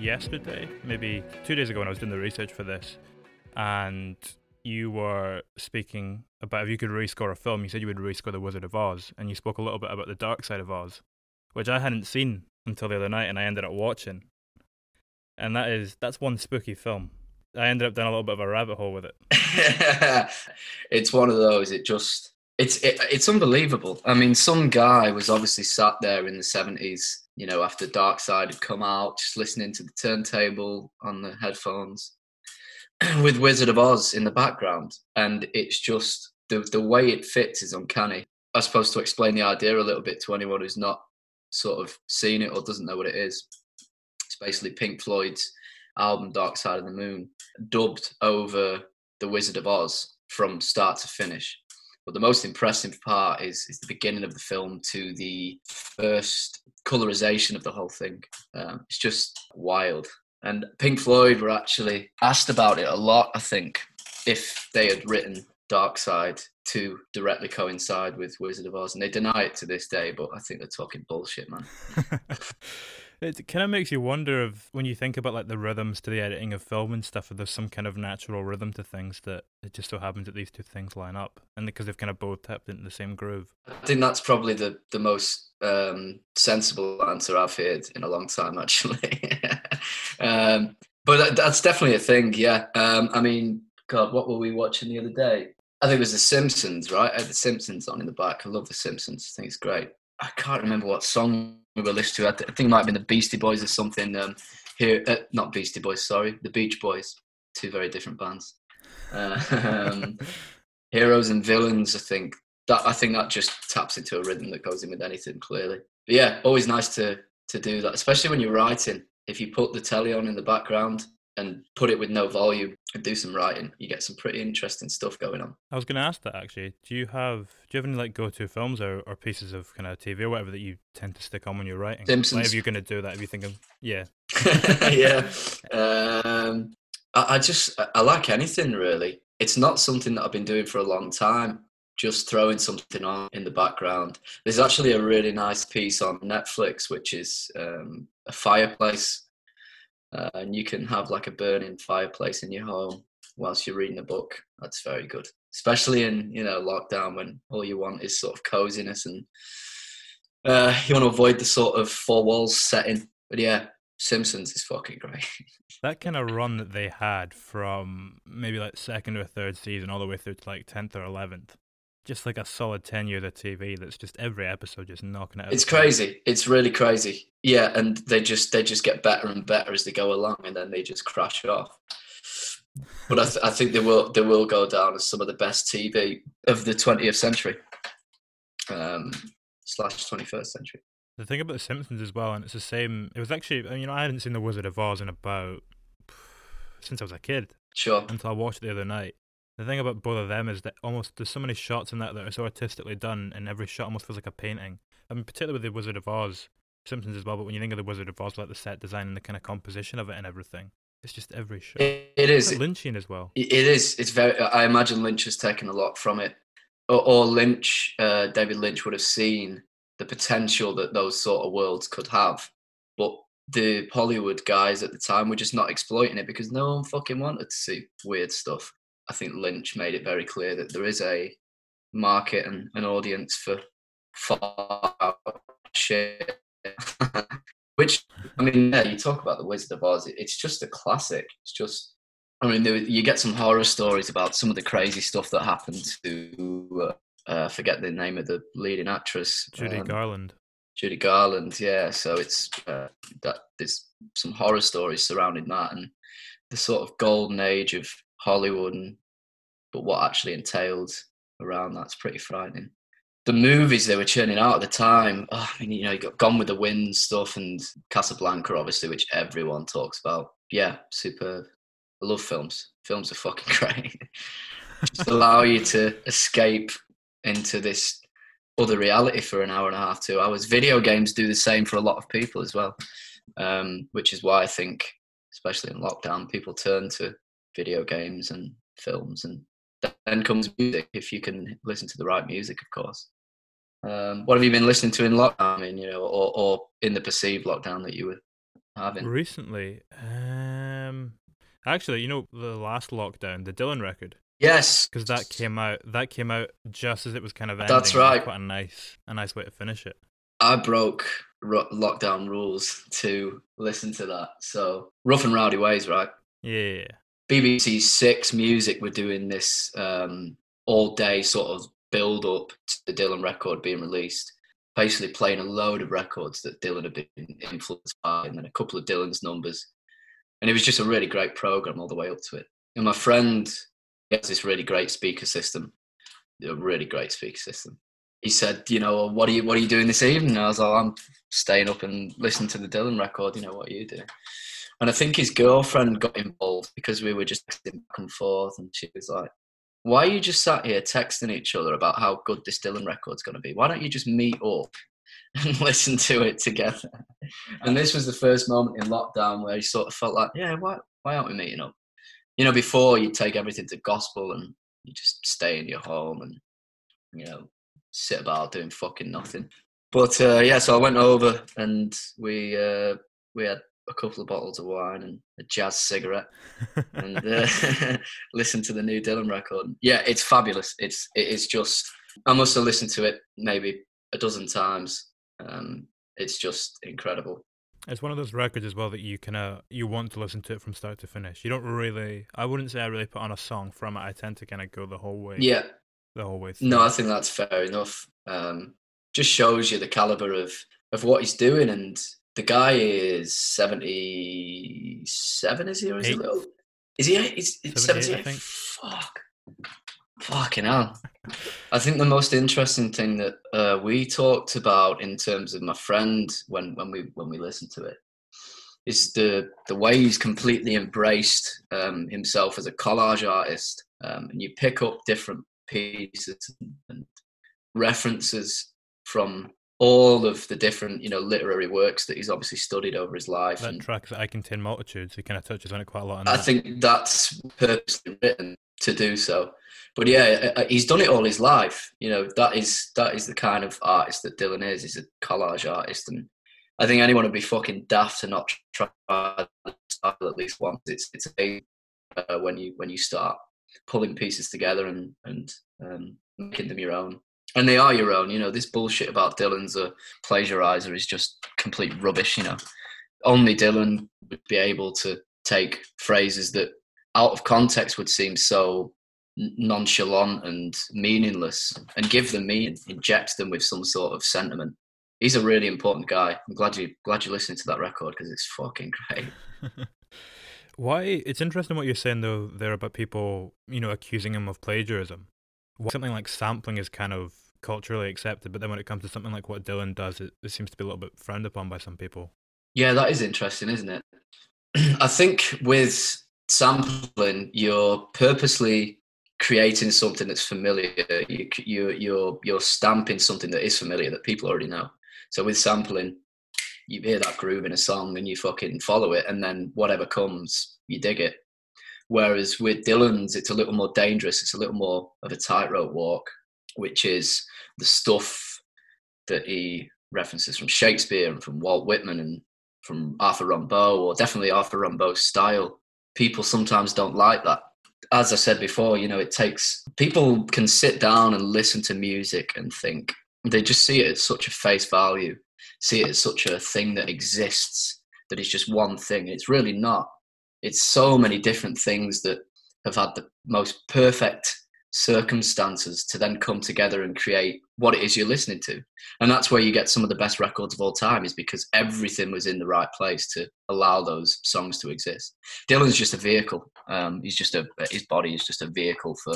yesterday, maybe two days ago when I was doing the research for this, and you were speaking about if you could rescore a film, you said you would rescore The Wizard of Oz, and you spoke a little bit about The Dark Side of Oz, which I hadn't seen until the other night, and I ended up watching. And that is that's one spooky film. I ended up down a little bit of a rabbit hole with it. it's one of those. It just it's it, it's unbelievable. I mean, some guy was obviously sat there in the seventies, you know, after Dark Side had come out, just listening to the turntable on the headphones, with Wizard of Oz in the background, and it's just the the way it fits is uncanny. I suppose to explain the idea a little bit to anyone who's not sort of seen it or doesn't know what it is, it's basically Pink Floyd's album Dark Side of the Moon dubbed over the Wizard of Oz from start to finish. But the most impressive part is is the beginning of the film to the first colorization of the whole thing. Um, it's just wild. And Pink Floyd were actually asked about it a lot, I think, if they had written Dark Side to directly coincide with Wizard of Oz. And they deny it to this day, but I think they're talking bullshit, man. it kind of makes you wonder if when you think about like the rhythms to the editing of film and stuff, if there's some kind of natural rhythm to things that it just so happens that these two things line up, and because they've kind of both tapped into the same groove. I think that's probably the the most um, sensible answer I've heard in a long time, actually. um, but that, that's definitely a thing, yeah. Um, I mean, God, what were we watching the other day? I think it was The Simpsons, right? I had The Simpsons on in the back. I love The Simpsons. I think it's great. I can't remember what song we were listening to. I, th- I think it might have been the Beastie Boys or something. Um, here, uh, not Beastie Boys, sorry, the Beach Boys. Two very different bands. Uh, um, Heroes and Villains. I think that I think that just taps into a rhythm that goes in with anything. Clearly, but yeah, always nice to to do that, especially when you're writing. If you put the telly on in the background and put it with no volume and do some writing, you get some pretty interesting stuff going on. I was going to ask that actually. Do you have do you have any like go to films or, or pieces of kind of TV or whatever that you tend to stick on when you're writing? Simpsons. If you're going to do that, if you thinking, yeah, yeah. Um, I, I just I like anything really. It's not something that I've been doing for a long time. Just throwing something on in the background. There's actually a really nice piece on Netflix, which is um, a fireplace uh, and you can have like a burning fireplace in your home whilst you're reading a book. That's very good, especially in you know lockdown when all you want is sort of coziness and uh, you want to avoid the sort of four walls setting. But yeah, Simpsons is fucking great. that kind of run that they had from maybe like second or third season all the way through to like tenth or eleventh. Just like a solid ten years of the TV that's just every episode just knocking it out. It's crazy. It's really crazy. Yeah, and they just they just get better and better as they go along, and then they just crash off. But I, th- I think they will they will go down as some of the best TV of the 20th century. um, slash 21st century. The thing about The Simpsons as well, and it's the same. It was actually, you know, I hadn't seen The Wizard of Oz in about since I was a kid Sure. until I watched it the other night. The thing about both of them is that almost there's so many shots in that that are so artistically done, and every shot almost feels like a painting. I mean, particularly with The Wizard of Oz, Simpsons as well. But when you think of The Wizard of Oz, like the set design and the kind of composition of it and everything, it's just every shot. It, it is. Lynchian as well. It it is. It's very. I imagine Lynch has taken a lot from it, or, or Lynch, uh, David Lynch would have seen the potential that those sort of worlds could have, but the Hollywood guys at the time were just not exploiting it because no one fucking wanted to see weird stuff. I think Lynch made it very clear that there is a market and an audience for far shit. Which I mean, yeah, you talk about the Wizard of Oz. It's just a classic. It's just I mean, there, you get some horror stories about some of the crazy stuff that happened to uh, uh, forget the name of the leading actress, Judy um, Garland. Judy Garland. Yeah, so it's uh, that there's some horror stories surrounding that and the sort of golden age of Hollywood, and but what actually entailed around that's pretty frightening. The movies they were churning out at the time, oh, I mean, you know, you got Gone with the Wind stuff and Casablanca, obviously, which everyone talks about. Yeah, superb. I love films. Films are fucking great. Just allow you to escape into this other reality for an hour and a half, two hours. Video games do the same for a lot of people as well, um, which is why I think, especially in lockdown, people turn to video games and films, and then comes music if you can listen to the right music, of course. Um, what have you been listening to in lockdown? I mean, you know, or, or in the perceived lockdown that you were having? Recently, um, actually, you know, the last lockdown, the Dylan record, Yes, because that came out. That came out just as it was kind of ending. That's right. Quite a nice, a nice way to finish it. I broke ro- lockdown rules to listen to that. So rough and rowdy ways, right? Yeah. BBC Six Music were doing this um, all day sort of build up to the Dylan record being released. Basically, playing a load of records that Dylan had been influenced by, and then a couple of Dylan's numbers. And it was just a really great program all the way up to it. And my friend has this really great speaker system, a really great speaker system. He said, you know, what are you what are you doing this evening? And I was like, I'm staying up and listening to the Dylan record. You know, what are you doing? And I think his girlfriend got involved because we were just texting back and forth, and she was like, "Why are you just sat here texting each other about how good this Dylan record's going to be? Why don't you just meet up and listen to it together?" And this was the first moment in lockdown where he sort of felt like, "Yeah, why why aren't we meeting up?" You know, before you take everything to gospel and you just stay in your home and you know sit about doing fucking nothing. But uh, yeah, so I went over and we uh, we had a couple of bottles of wine and a jazz cigarette and uh, listened to the new Dylan record. Yeah, it's fabulous. It's it is just I must have listened to it maybe a dozen times. Um, it's just incredible. It's one of those records as well that you kind of you want to listen to it from start to finish. You don't really. I wouldn't say I really put on a song from it. I tend to kind of go the whole way. Yeah, The whole way through. no, I think that's fair enough. Um, just shows you the caliber of of what he's doing, and the guy is seventy seven. Is he or is he little? Is he? it's 78, seventy I think. Fuck. Fucking hell. I think the most interesting thing that uh, we talked about in terms of my friend when, when we when we listened to it is the the way he's completely embraced um, himself as a collage artist. Um, and you pick up different pieces and references from all of the different you know literary works that he's obviously studied over his life. That and track that I contain multitudes. He kind of touches on it quite a lot. I that. think that's purposely written to do so. But yeah, uh, he's done it all his life. You know, that is that is the kind of artist that Dylan is. He's a collage artist, and I think anyone would be fucking daft to not try at least once. It's it's a uh, when you when you start pulling pieces together and and um, making them your own. And they are your own. You know, this bullshit about Dylan's a plagiarizer is just complete rubbish. You know, only Dylan would be able to take phrases that out of context would seem so nonchalant and meaningless and give them meaning, inject them with some sort of sentiment. He's a really important guy. I'm glad you glad you're listening to that record because it's fucking great. Why? It's interesting what you're saying though there about people, you know, accusing him of plagiarism. Something like sampling is kind of culturally accepted, but then when it comes to something like what Dylan does, it, it seems to be a little bit frowned upon by some people. Yeah, that is interesting, isn't it? I think with sampling, you're purposely creating something that's familiar. You, you, you're you're stamping something that is familiar that people already know. So with sampling, you hear that groove in a song and you fucking follow it, and then whatever comes, you dig it. Whereas with Dylan's, it's a little more dangerous. It's a little more of a tightrope walk, which is the stuff that he references from Shakespeare and from Walt Whitman and from Arthur Rimbaud, or definitely Arthur Rimbaud's style. People sometimes don't like that. As I said before, you know, it takes people can sit down and listen to music and think they just see it as such a face value, see it as such a thing that exists that it's just one thing. It's really not it's so many different things that have had the most perfect circumstances to then come together and create what it is you're listening to. And that's where you get some of the best records of all time is because everything was in the right place to allow those songs to exist. Dylan's just a vehicle. Um, he's just a his body is just a vehicle for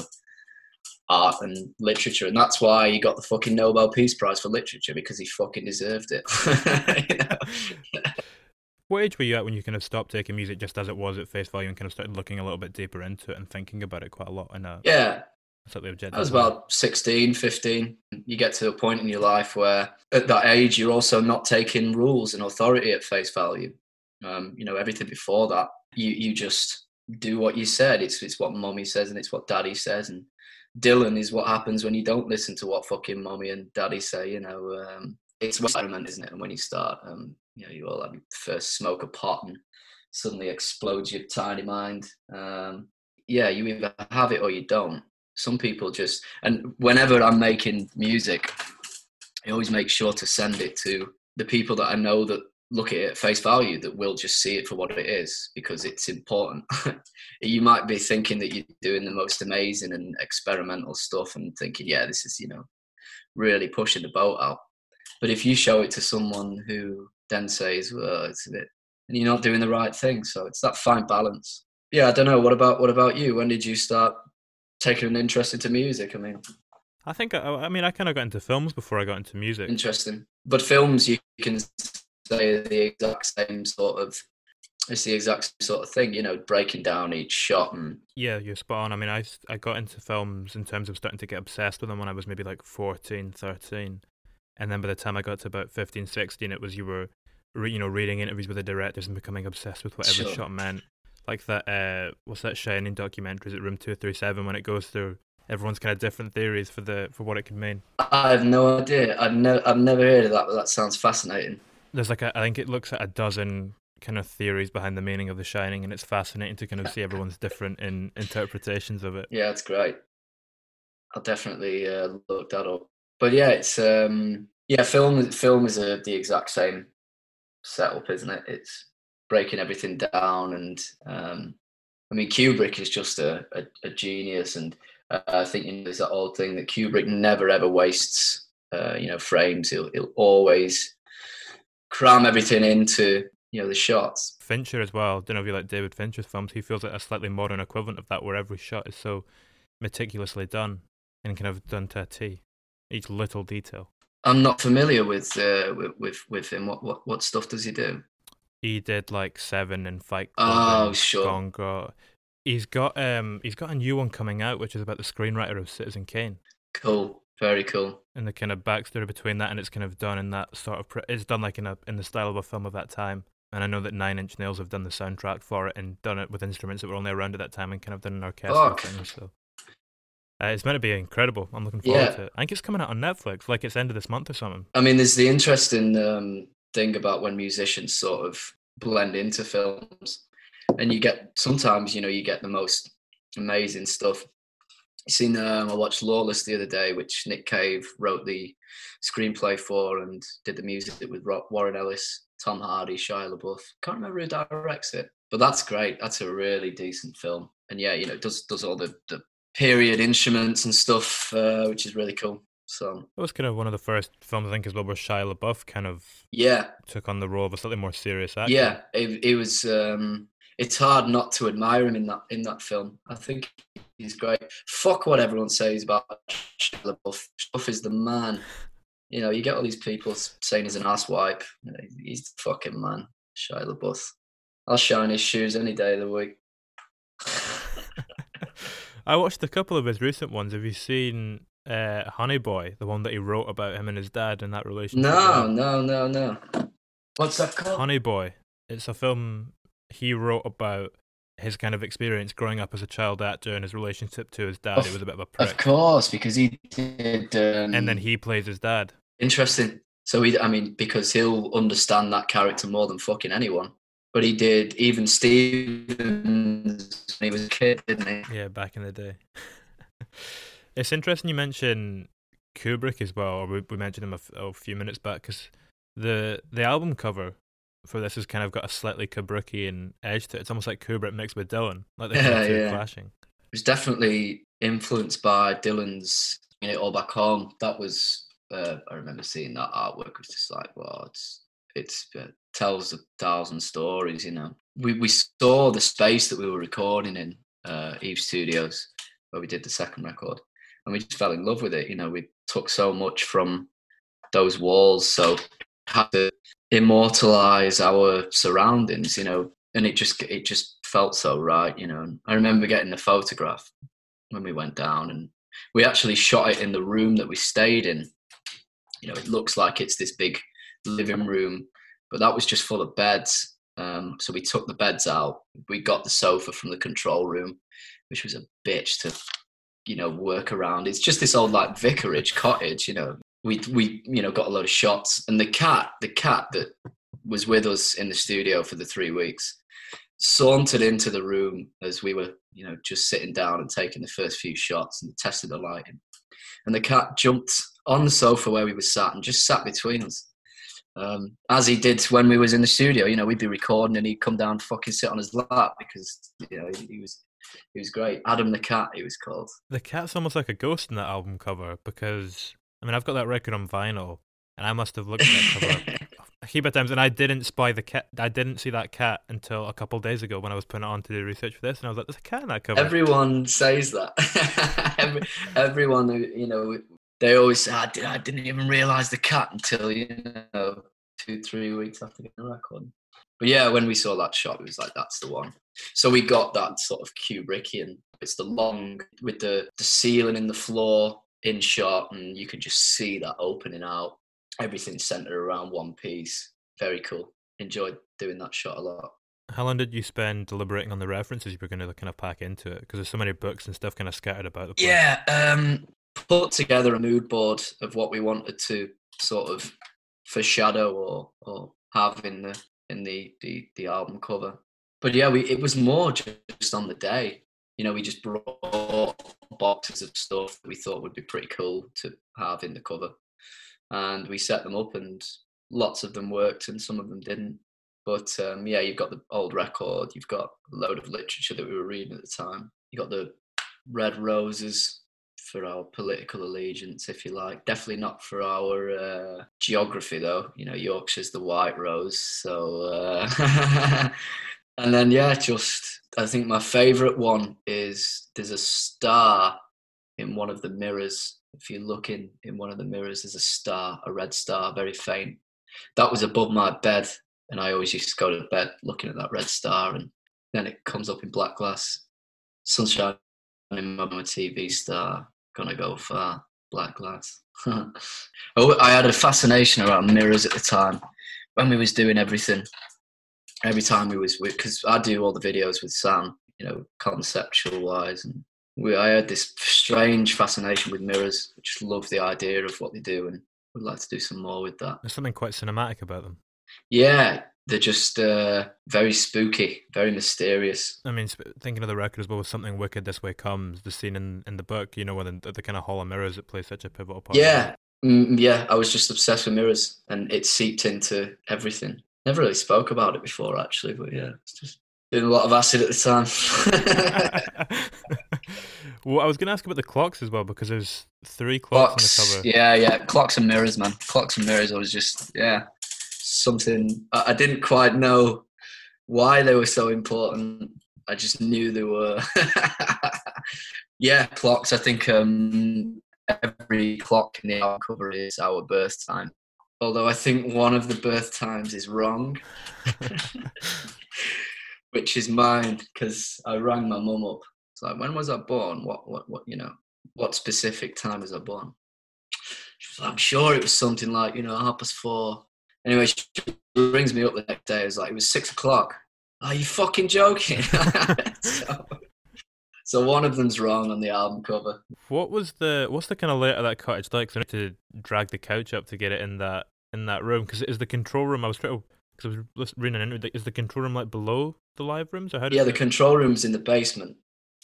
art and literature. And that's why he got the fucking nobel peace prize for literature because he fucking deserved it? What age were you at when you kind of stopped taking music just as it was at face value and kind of started looking a little bit deeper into it and thinking about it quite a lot? In a yeah, slightly objective. I was about 16, 15. You get to a point in your life where at that age you're also not taking rules and authority at face value. Um, you know, everything before that, you you just do what you said. It's it's what mommy says and it's what daddy says. And Dylan is what happens when you don't listen to what fucking mommy and daddy say. You know, um, it's environment, isn't it? And when you start um, you know, you all have first smoke a pot and suddenly explodes your tiny mind. Um, yeah, you either have it or you don't. Some people just, and whenever I'm making music, I always make sure to send it to the people that I know that look at it at face value that will just see it for what it is because it's important. you might be thinking that you're doing the most amazing and experimental stuff and thinking, yeah, this is, you know, really pushing the boat out. But if you show it to someone who then says, well, it's a bit, and you're not doing the right thing. So it's that fine balance. Yeah, I don't know. What about what about you? When did you start taking an interest into music? I mean, I think I, I mean I kind of got into films before I got into music. Interesting, but films you can say the exact same sort of. It's the exact same sort of thing, you know, breaking down each shot and. Yeah, you're spot on. I mean, I I got into films in terms of starting to get obsessed with them when I was maybe like 14, 13 and then by the time I got to about 15, 16, it was you were, re- you know, reading interviews with the directors and becoming obsessed with whatever Sure. shot meant. Like that, uh, what's that Shining documentary? Is it Room Two Three Seven? When it goes through everyone's kind of different theories for the for what it could mean. I have no idea. I've never, I've never heard of that, but that sounds fascinating. There's like a, I think it looks at a dozen kind of theories behind the meaning of The Shining, and it's fascinating to kind of see everyone's different in interpretations of it. Yeah, it's great. I'll definitely uh, look that up. But yeah, it's um, yeah, film. Film is a, the exact same setup, isn't it? It's breaking everything down, and um, I mean, Kubrick is just a, a, a genius, and uh, I think you know, there's that old thing that Kubrick never ever wastes, uh, you know, frames. He'll he'll always cram everything into you know the shots. Fincher as well. Don't know if you like David Fincher's films. He feels like a slightly modern equivalent of that, where every shot is so meticulously done and kind of done to a T. Each little detail. I'm not familiar with uh, with, with with him. What what what stuff does he do? He did like Seven and Fight Oh, Club. and sure. He's got um he's got a new one coming out, which is about the screenwriter of Citizen Kane. Cool, very cool. and the kind of backstory between that and it's kind of done in that sort of it's done like in a in the style of a film of that time and I know that Nine Inch Nails have done the soundtrack for it and done it with instruments that were only around at that time and kind of done an orchestral thing so uh, it's meant to be incredible I'm looking forward Yeah. to it I think it's coming out on Netflix like it's end of this month or something I mean, there's the interesting um, thing about when musicians sort of blend into films, and you get sometimes you know you get the most amazing stuff. You seen? Um, I watched Lawless the other day, which Nick Cave wrote the screenplay for and did the music with Warren Ellis, Tom Hardy, Shia LaBeouf. Can't remember who directs it, but that's great. That's a really decent film, and yeah, you know, it does does all the the period instruments and stuff, uh, which is really cool. So it was kind of one of the first films I think as well where Shia LaBeouf kind of yeah, took on the role of a slightly more serious actor Yeah, it, it was. Um, it's hard not to admire him in that in that film. I think He's great. Fuck what everyone says about Shia LaBeouf. Stuff is the man. You know, you get all these people saying he's an asswipe. He's the fucking man, Shia LaBeouf. I'll shine his shoes any day of the week. I watched a couple of his recent ones. Have you seen uh, Honey Boy, the one that he wrote about him and his dad and that relationship? No, no, no, no. What's that called? Honey Boy. It's a film he wrote about his kind of experience growing up as a child actor and his relationship to his dad. Of, it was a bit of a prick. Of course, because he did. Um, and then he plays his dad. Interesting. So he, I mean, because he'll understand that character more than fucking anyone. But he did even Stevens when he was a kid, didn't he? Yeah, back in the day. it's interesting you mention Kubrick as well, or we, we mentioned him a, f- a few minutes back, because the the album cover for this has kind of got a slightly Kubrickian edge to it. It's almost like Kubrick mixed with Dylan, like the Yeah, two yeah. clashing. It was definitely influenced by Dylan's "In It All Back Home." That was, uh, I remember seeing that artwork. It was just like, wow, it's it's uh, tells a thousand stories. You know, we we saw the space that we were recording in uh, Eve Studios where we did the second record, and we just fell in love with it. You know, we took so much from those walls, so had to immortalize our surroundings. You know, and it just it just felt so right. You know, and I remember getting the photograph when we went down, and we actually shot it in the room that we stayed in. You know, it looks like it's this big living room, but that was just full of beds. Um, so we took the beds out. We got the sofa from the control room, which was a bitch to, you know, work around. It's just this old like vicarage cottage, you know. We we you know got a lot of shots, and the cat, the cat that was with us in the studio for the three weeks, sauntered into the room as we were, you know, just sitting down and taking the first few shots and tested the lighting. And the cat jumped on the sofa where we were sat and just sat between us um, as he did when we was in the studio. You know, we'd be recording and he'd come down, and fucking sit on his lap because you know he, he was he was great. Adam the cat, he was called. The cat's almost like a ghost in that album cover because I mean I've got that record on vinyl and I must have looked at that cover a heap of times and I didn't spy the cat. I didn't see that cat until a couple of days ago when I was putting it on to do research for this and I was like, "There's a cat in that cover." Everyone says that. Every, everyone, you know, they always say, I, did, I didn't even realize the cut until you know two, three weeks after getting the record. But yeah, when we saw that shot, it was like that's the one. So we got that sort of Kubrickian. It's the long with the the ceiling and the floor in shot, and you can just see that opening out. Everything centered around one piece. Very cool. Enjoyed doing that shot a lot. How long did you spend deliberating on the references you were going to kind of pack into it? Because there's so many books and stuff kind of scattered about the place. Yeah, um, put together a mood board of what we wanted to sort of foreshadow or or have in the in the the, the album cover. But yeah, we it was more just on the day. You know, we just brought boxes of stuff that we thought would be pretty cool to have in the cover, and we set them up, and lots of them worked, and some of them didn't. But um, yeah, you've got the old record, you've got a load of literature that we were reading at the time. You got the red roses for our political allegiance, if you like. Definitely not for our uh, geography, though. You know, Yorkshire's the white rose. So, uh, and then yeah, just I think my favourite one is there's a star in one of the mirrors. If you look in in one of the mirrors, there's a star, a red star, very faint. That was above my bed, and I always used to go to bed looking at that red star, and then it comes up in black glass. Sunshine in my TV star, gonna go far, black glass. oh, I had a fascination around mirrors at the time when we was doing everything. Every time we was, because I do all the videos with Sam, you know, conceptual wise, and we, I had this strange fascination with mirrors. I just love the idea of what they do, and would like to do some more with that. There's something quite cinematic about them. Yeah, they're just uh, very spooky, very mysterious. I mean, thinking of the record as well as something wicked this way comes. The scene in, in the book, you know, when the, the kind of hall of mirrors that plays such a pivotal part. Yeah, mm, yeah. I was just obsessed with mirrors, and it seeped into everything. Never really spoke about it before, actually, but yeah, it's just doing a lot of acid at the time. well, I was going to ask about the clocks as well because there's three clocks, clocks, on the cover. yeah, yeah. Clocks and mirrors, man. Clocks and mirrors. I was just yeah, something I, didn't quite know why they were so important. I just knew they were. Yeah, clocks. I think um, every clock in the album cover is our birth time. Although I think one of the birth times is wrong, which is mine because I rang my mum up. It's like, when was I born? What, what, what? You know, what specific time was I born? She was like, I'm sure it was something like you know half past four. Anyway, she brings me up the next day. It was like it was six o'clock. Are you fucking joking? so, so one of them's wrong on the album cover. What was the what's the kind of layout of that cottage like? I need to drag the couch up to get it in that in that room because is the control room. I was trying to oh, because I was reading an interview. Is the control room like below the live rooms or how? Yeah, the control room's in the basement.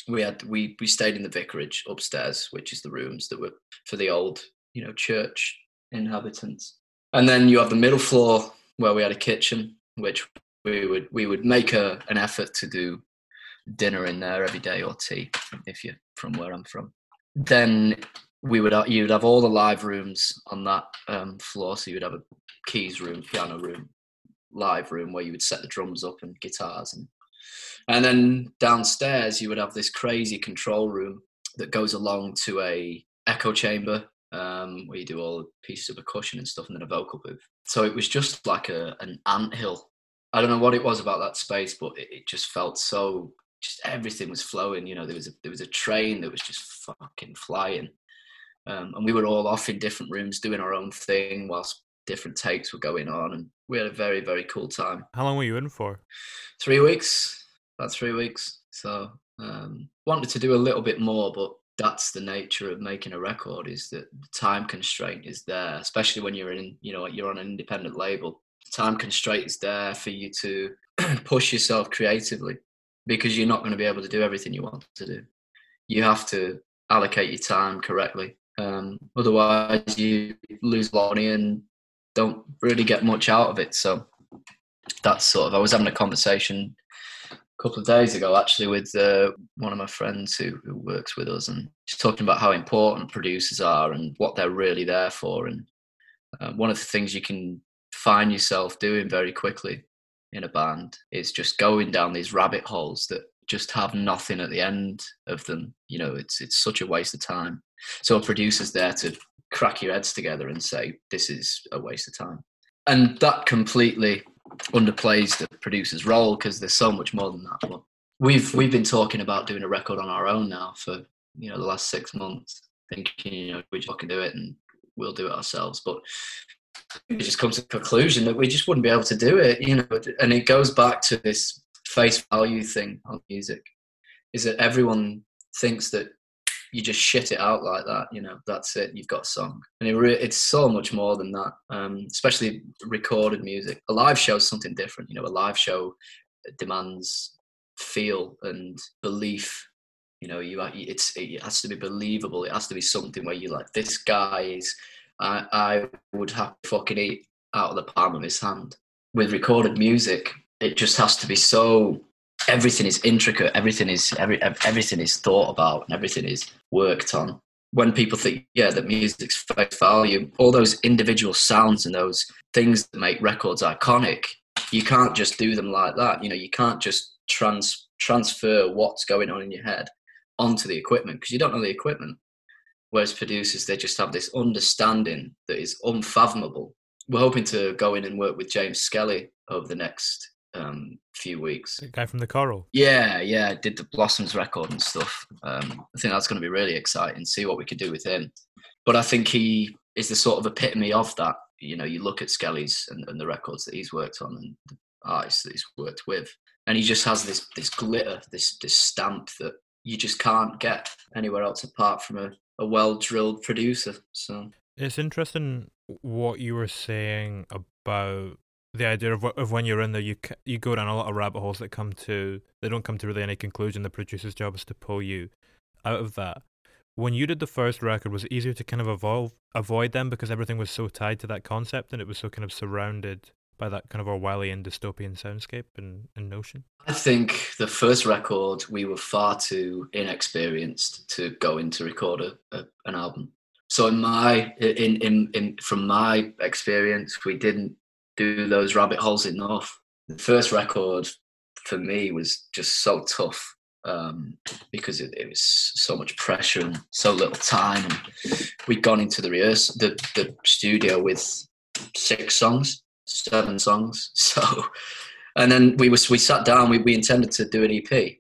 We had we we stayed in the vicarage upstairs, which is the rooms that were for the old you know church inhabitants. And then you have the middle floor where we had a kitchen, which we would we would make a an effort to do dinner in there every day or tea if you're from where I'm from. Then we would you'd have all the live rooms on that um, floor. So you would have a keys room, piano room, live room where you would set the drums up and guitars, and and then downstairs you would have this crazy control room that goes along to a echo chamber um, where you do all the pieces of percussion and stuff, and then a vocal booth. So it was just like a an ant hill. I don't know what it was about that space, but it, it just felt so. Just everything was flowing. You know, there was a there was a train that was just fucking flying, um, and we were all off in different rooms doing our own thing whilst different takes were going on, and we had a very very cool time. How long were you in for? Three weeks, about three weeks. So um, wanted to do a little bit more, but that's the nature of making a record is that the time constraint is there especially when you're in you know you're on an independent label. The time constraint is there for you to push yourself creatively because you're not going to be able to do everything you want to do. You have to allocate your time correctly. Um, otherwise you lose money and don't really get much out of it. So that's sort of i was having a conversation couple of days ago actually with uh, one of my friends who, who works with us and she's talking about how important producers are and what they're really there for and uh, one of the things you can find yourself doing very quickly in a band is just going down these rabbit holes that just have nothing at the end of them. You know it's it's such a waste of time. So a producer's there to crack your heads together and say this is a waste of time. And that completely underplays the producer's role because there's so much more than that. But we've we've been talking about doing a record on our own now for you know the last six months, thinking you know we just fucking do it and we'll do it ourselves. But it just comes to the conclusion that we just wouldn't be able to do it, you know. And it goes back to this face value thing on music, is that everyone thinks that you just shit it out like that. You know, that's it. You've got a song, and it re- it's so much more than that. Um, especially recorded music. A live show is something different. You know, a live show demands feel and belief. You know, you it's it has to be believable. It has to be something where you're like this guy is. I I would have to fucking eat out of the palm of his hand. With recorded music, it just has to be so everything is intricate everything is every, everything is thought about and everything is worked on. When people think yeah that music's face value all those individual sounds and those things that make records iconic you can't just do them like that. You know you can't just trans transfer what's going on in your head onto the equipment because you don't know the equipment. Whereas producers they just have this understanding that is unfathomable. We're hoping to go in and work with james skelly over the next um, few weeks. The guy from the Coral. Yeah, yeah, did the Blossoms record and stuff. Um, I think that's going to be really exciting. See what we could do with him. But I think he is the sort of epitome of that. You know, you look at Skelly's and, and the records that he's worked on and the artists that he's worked with, and he just has this this glitter, this this stamp that you just can't get anywhere else apart from a, a well drilled producer. So it's interesting what you were saying about the idea of of when you're in there, you you go down a lot of rabbit holes that come to they don't come to really any conclusion. The producer's job is to pull you out of that. When you did the first record, was it easier to kind of evolve avoid them because everything was so tied to that concept and it was so kind of surrounded by that kind of Orwellian dystopian soundscape and, and notion? I think the first record we were far too inexperienced to go into record a, a, an album. So in my in, in in from my experience, we didn't do those rabbit holes enough. The first record for me was just so tough um, because it, it, was so much pressure and so little time. And we'd gone into the rehearsal, the, the studio with six songs, seven songs. So, and then we was we sat down. We we intended to do an EP.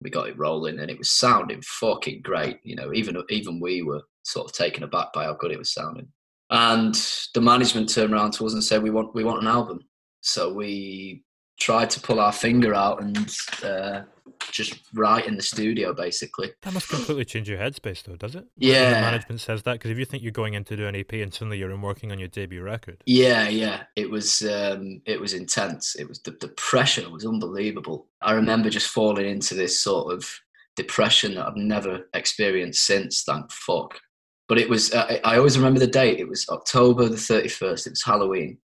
We got it rolling, and it was sounding fucking great. You know, even even we were sort of taken aback by how good it was sounding. And the management turned around to us and said, "We want we want an album." So we tried to pull our finger out and uh, just write in the studio, basically. That must completely change your headspace, though, does it? Yeah. When the management says that, because if you think you're going in to do an EP and suddenly you're in working on your debut record. Yeah, yeah, it was um, it was intense. It was the, the pressure was unbelievable. I remember just falling into this sort of depression that I've never experienced since. Thank fuck. But it was. I, I always remember the date. It was October the thirty first. It was Halloween,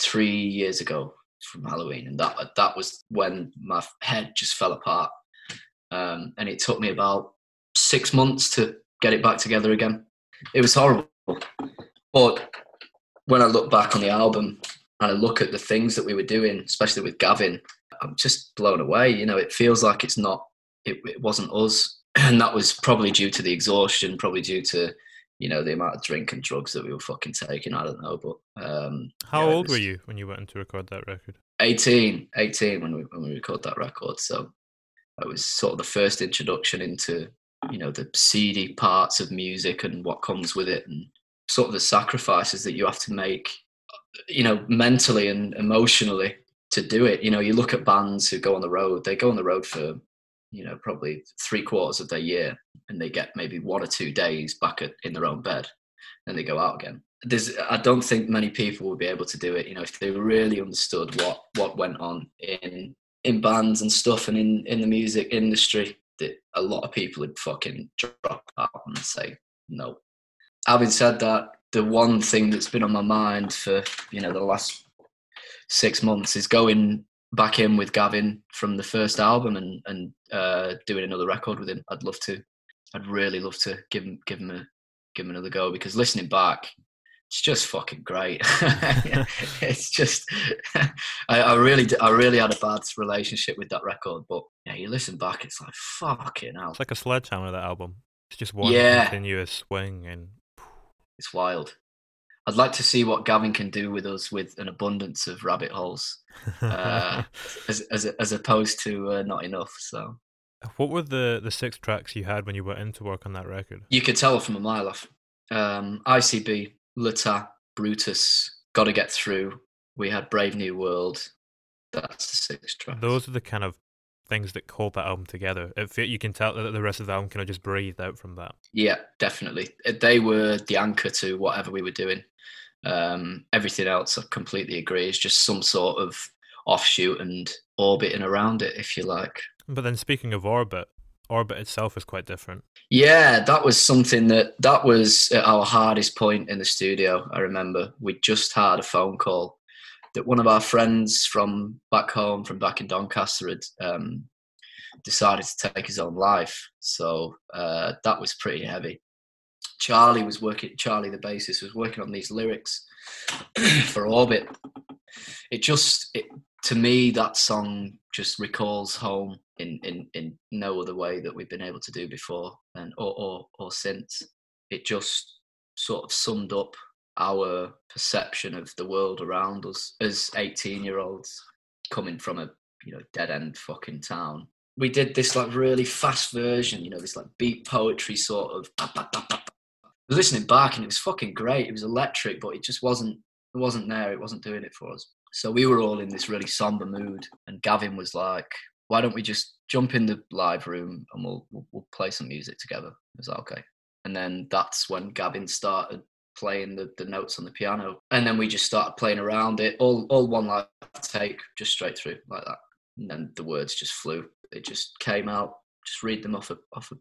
three years ago from Halloween, and that that was when my head just fell apart. Um, and it took me about six months to get it back together again. It was horrible, but when I look back on the album and I look at the things that we were doing, especially with Gavin, I'm just blown away. You know, it feels like it's not, it, it wasn't us, and that was probably due to the exhaustion, probably due to you know the amount of drink and drugs that we were fucking taking i don't know but um how old was were you when you went in to record that record? 18 18 when we when we recorded that record so it was sort of the first introduction into you know the seedy parts of music and what comes with it and sort of the sacrifices that you have to make you know mentally and emotionally to do it. You know you look at bands who go on the road they go on the road for you know probably three quarters of their year and they get maybe one or two days back at, in their own bed and they go out again. There's i don't think many people would be able to do it you know if they really understood what what went on in in bands and stuff and in in the music industry that a lot of people would fucking drop out and say no. Having said that the one thing that's been on my mind for you know the last six months is going back in with Gavin from the first album and and uh, doing another record with him. I'd love to. I'd really love to give him give him a give him another go because listening back, it's just fucking great. it's just I, I, really I really had a bad relationship with that record, but yeah, you listen back, it's like fucking hell. It's like a sledgehammer that album. It's just one Yeah. continuous swing and It's wild. I'd like to see what Gavin can do with us with an abundance of rabbit holes, uh, as, as as opposed to uh, not enough. So what were the the six tracks you had when you went in to work on that record? you could tell from a mile off. Um, ICB, Lata, Brutus, Got to Get Through. We had Brave New World. That's the six tracks. Those are the kind of things that hold that album together. It, fe- you can tell that the rest of the album kind of just breathed out from that. Yeah, definitely. They were the anchor to whatever we were doing. Um, everything else, I completely agree, is just some sort of offshoot and orbiting around it, if you like. But then speaking of Orbit, Orbit itself is quite different. Yeah, that was something that that was at our hardest point in the studio. I remember we just had a phone call that one of our friends from back home, from back in Doncaster, had um, decided to take his own life. So uh, that was pretty heavy. Charlie was working. Charlie, the bassist, was working on these lyrics for Orbit. It just, it, to me, that song just recalls home in, in, in no other way that we've been able to do before and or, or or since. It just sort of summed up our perception of the world around us as 18 year olds coming from a you know dead end fucking town. We did this like really fast version, you know, this like beat poetry sort of. Listening back and it was fucking great. It was electric, but it just wasn't. It wasn't there. It wasn't doing it for us. So we were all in this really somber mood, and Gavin was like, "Why don't we just jump in the live room and we'll we'll, we'll play some music together?" I was like, "Okay." And then that's when Gavin started playing the, the notes on the piano, and then we just started playing around it, all all one live take, just straight through like that. And then the words just flew. It just came out. Just read them off a off a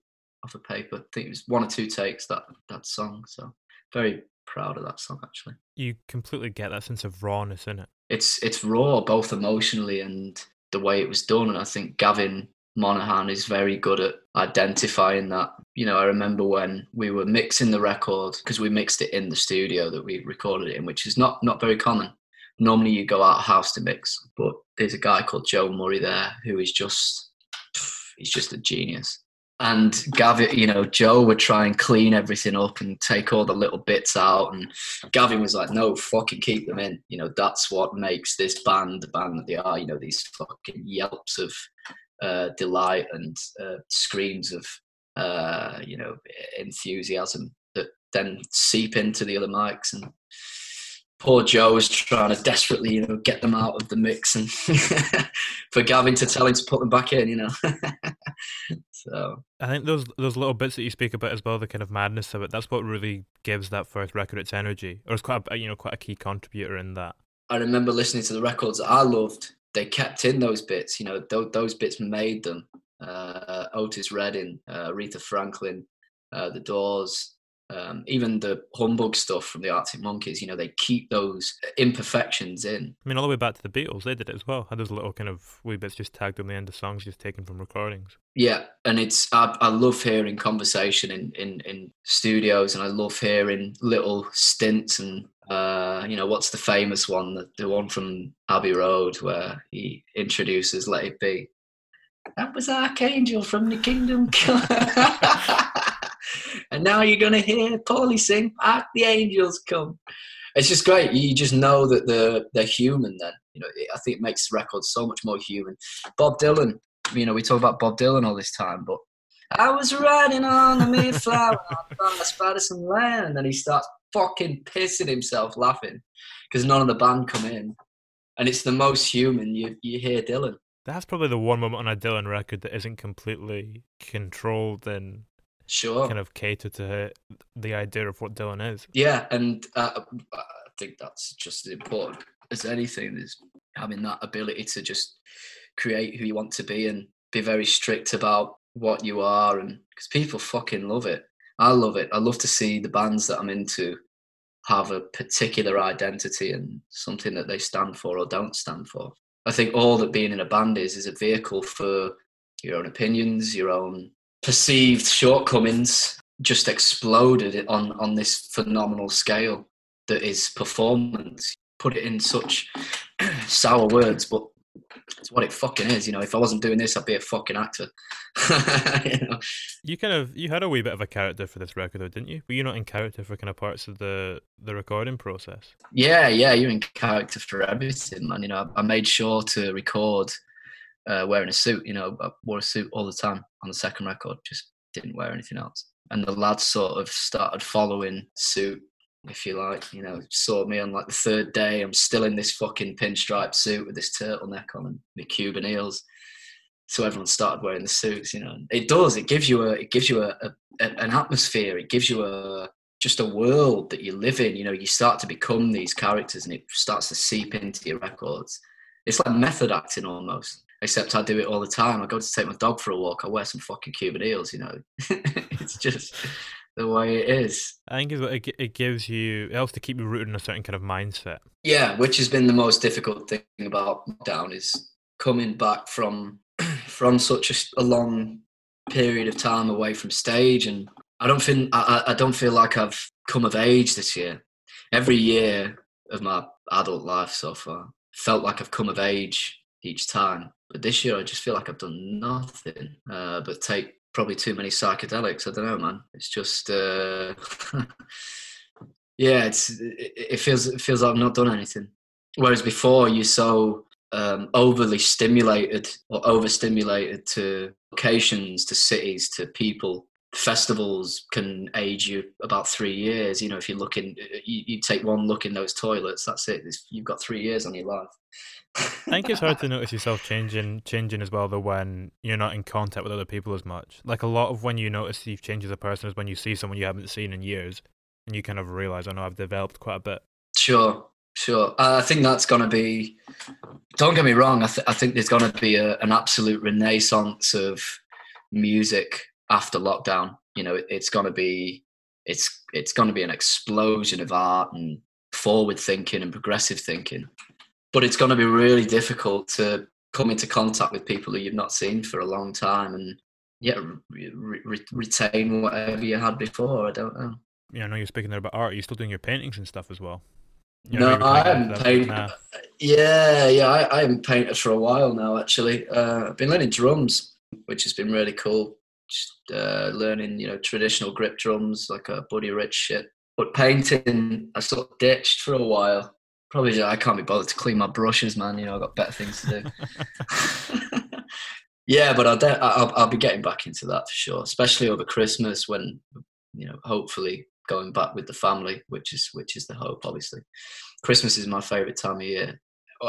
off a paper. I think it was one or two takes that that song. So very proud of that song actually. You completely get that sense of rawness in it. it's it's raw both emotionally and the way it was done and i think gavin monaghan is very good at identifying that you know i remember when we were mixing the record because we mixed it in the studio that we recorded it in which is not not very common normally you go out of house to mix but there's a guy called joe murray there who is just he's just a genius. And Gavin, you know, Joe would try and clean everything up and take all the little bits out. And Gavin was like, no, fucking keep them in. You know, that's what makes this band the band that they are. You know, these fucking yelps of uh, delight and uh, screams of, uh, you know, enthusiasm that then seep into the other mics. And poor Joe was trying to desperately, you know, get them out of the mix and for Gavin to tell him to put them back in, you know. so I think those those little bits that you speak about as well, the kind of madness of it, that's what really gives that first record its energy, or it's quite a, you know quite a key contributor in that. I remember listening to the records that I loved. They kept in those bits, you know, th- those bits made them. Uh, Otis Redding, uh, Aretha Franklin, uh, The Doors, um, even the humbug stuff from the Arctic Monkeys, you know, they keep those imperfections in. I mean, all the way back to the Beatles, they did it as well. Had those little kind of wee bits just tagged on the end of songs, just taken from recordings. Yeah, and it's I, I love hearing conversation in, in in studios, and I love hearing little stints and uh, you know, what's the famous one? The, the one from Abbey Road where he introduces "Let It Be." That was Archangel from the Kingdom Come. and now you're going to hear Paulie sing "Back the Angels Come." It's just great. You just know that they're they're human. Then you know, I think it makes the record so much more human. Bob Dylan. You know, we talk about Bob Dylan all this time, but I was riding on the Mayflower on Patterson Land, and he starts fucking pissing himself laughing because none of the band come in, and it's the most human you you hear Dylan. That's probably the one moment on a Dylan record that isn't completely controlled and sure. kind of cater to the idea of what Dylan is. Yeah, and uh, I think that's just as important. As anything is having that ability to just create who you want to be and be very strict about what you are and because people fucking love it. I love it. I love to see the bands that i'm into have a particular identity and something that they stand for or don't stand for. I think all that being in a band is is a vehicle for your own opinions your own perceived shortcomings just exploded on on this phenomenal scale that is performance. Put it in such sour words but it's what it fucking is you know. If i wasn't doing this i'd be a fucking actor. You, know? you kind of you had a wee bit of a character for this record though didn't you? Were you not in character for kind of parts of the the recording process? Yeah yeah you're in character for everything man you know. I, I made sure to record uh, wearing a suit. You know, I wore a suit all the time on the second record, just didn't wear anything else. And the lads sort of started following suit, if you like. You know, saw me on like the third day. I'm still in this fucking pinstripe suit with this turtleneck on and the Cuban heels. So everyone started wearing the suits. You know, it does. It gives you a. It gives you a, a an atmosphere. It gives you a just a world that you live in. You know, you start to become these characters, and it starts to seep into your records. It's like method acting almost except I do it all the time. I go to take my dog for a walk. I wear some fucking Cuban heels, you know. it's just the way it is. I think it, it gives you, it helps to keep you rooted in a certain kind of mindset. Yeah, which has been the most difficult thing about down is coming back from from such a, a, long period of time away from stage, and I don't think I, I don't feel like I've come of age this year. Every year of my adult life so far felt like I've come of age each time but this year, I just feel like I've done nothing uh, but take probably too many psychedelics. I don't know, man. It's just, uh, yeah, it's it, feels it feels like I've not done anything. Whereas before, you're so um, overly stimulated or overstimulated to locations, to cities, to people. Festivals can age you about three years. You know, if you're looking, you, you take one look in those toilets, that's it. It's, you've got three years on your life. I think it's hard to notice yourself changing, changing as well. Though when you're not in contact with other people as much, like a lot of when you notice you've changed as a person is when you see someone you haven't seen in years, and you kind of realize, I oh, know I've developed quite a bit. Sure, sure. Uh, I think that's going to be. Don't get me wrong. I, th- I think there's going to be a, an absolute renaissance of music after lockdown. You know, it, it's going to be it's it's going to be an explosion of art and forward thinking and progressive thinking. But it's going to be really difficult to come into contact with people that you've not seen for a long time and yeah re- re- retain whatever you had before. I don't know. Yeah i know you're speaking there about art. Are you still doing your paintings and stuff as well? You know, no i haven't painted yeah yeah I, I haven't painted for a while now actually. Uh, i've been learning drums which has been really cool. Just uh, learning, you know, traditional grip drums like a Buddy Rich shit. But painting, I sort of ditched for a while. Probably just, I can't be bothered to clean my brushes, man. You know, I've got better things to do. yeah, but I'll, de- I'll I'll be getting back into that for sure, especially over Christmas when you know, hopefully going back with the family, which is which is the hope, obviously. Christmas is my favourite time of year.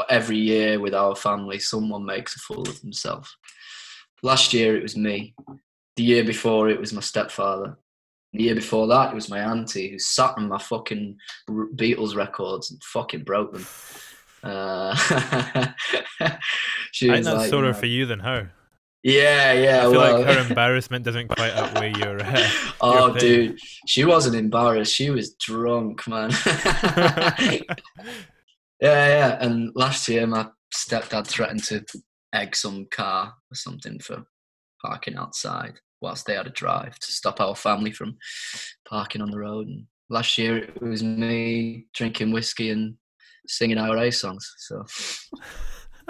Every year with our family, someone makes a fool of themselves. Last year it was me. The year before it was my stepfather. The year before that it was my auntie who sat on my fucking Beatles records and fucking broke them. Uh, she I think that's like, of know, for you than her. Yeah, yeah. I feel well, like her embarrassment doesn't quite outweigh your. Uh, oh, your dude, she wasn't embarrassed. She was drunk, man. yeah, yeah. And last year, my stepdad threatened to egg some car or something for parking outside whilst they had a drive to stop our family from parking on the road. And last year, it was me drinking whiskey and singing IRA songs. So.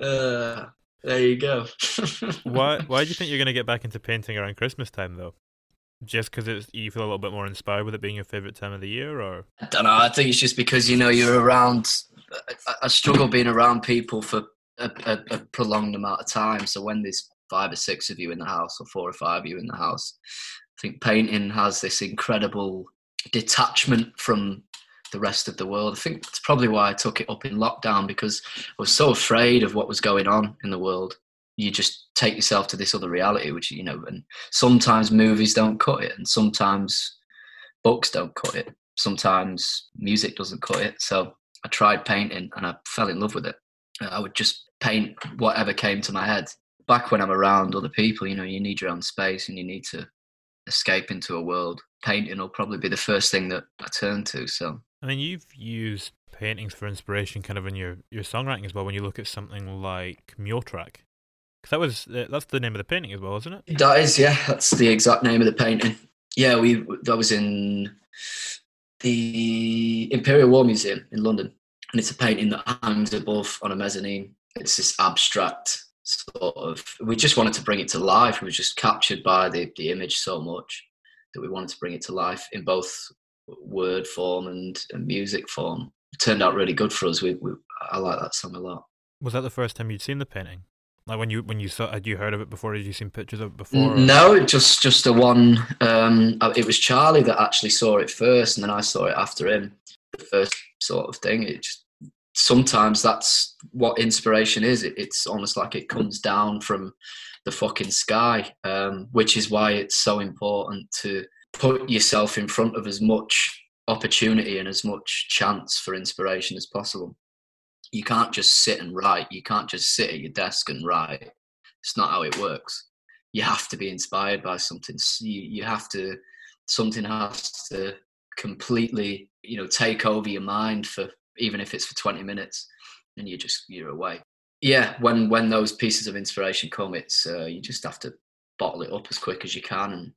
uh, there you go. why Why do you think you're going to get back into painting around Christmas time, though? Just because it's you feel a little bit more inspired with it being your favorite time of the year, or I don't know. I think it's just because you know you're around. I, I struggle being around people for a, a, a prolonged amount of time. So when there's five or six of you in the house, or four or five of you in the house, I think painting has this incredible detachment from the rest of the world. I think it's probably why I took it up in lockdown because I was so afraid of what was going on in the world. You just take yourself to this other reality, which you know, and sometimes movies don't cut it, and sometimes books don't cut it. Sometimes music doesn't cut it. So I tried painting, and I fell in love with it. I would just paint whatever came to my head. Back when I'm around other people, you know, you need your own space and you need to escape into a world. Painting will probably be the first thing that I turn to. So I mean, you've used paintings for inspiration, kind of in your your songwriting as well. When you look at something like Mule Track, because that was uh, that's the name of the painting as well, isn't it? That is, yeah, that's the exact name of the painting. Yeah, we that was in the Imperial War Museum in London, and it's a painting that hangs above on a mezzanine. It's this abstract sort of. We just wanted to bring it to life. We were just captured by the the image so much that we wanted to bring it to life in both word form and, and music form. It turned out really good for us. We, we, I like that song a lot. Was that the first time you'd seen the painting? Like when you when you saw, had you heard of it before? Had you seen pictures of it before? Or? No, just just the one. Um, uh, it was Charlie that actually saw it first, and then I saw it after him. The first sort of thing. It just sometimes that's what inspiration is. It, it's almost like it comes down from the fucking sky, um, which is why it's so important to put yourself in front of as much opportunity and as much chance for inspiration as possible. You can't just sit and write. You can't just sit at your desk and write. It's not how it works. You have to be inspired by something. You, you have to, something has to completely, you know, take over your mind for, even if it's for 20 minutes and you just, you're away. Yeah. When, when those pieces of inspiration come, it's, uh, you just have to bottle it up as quick as you can and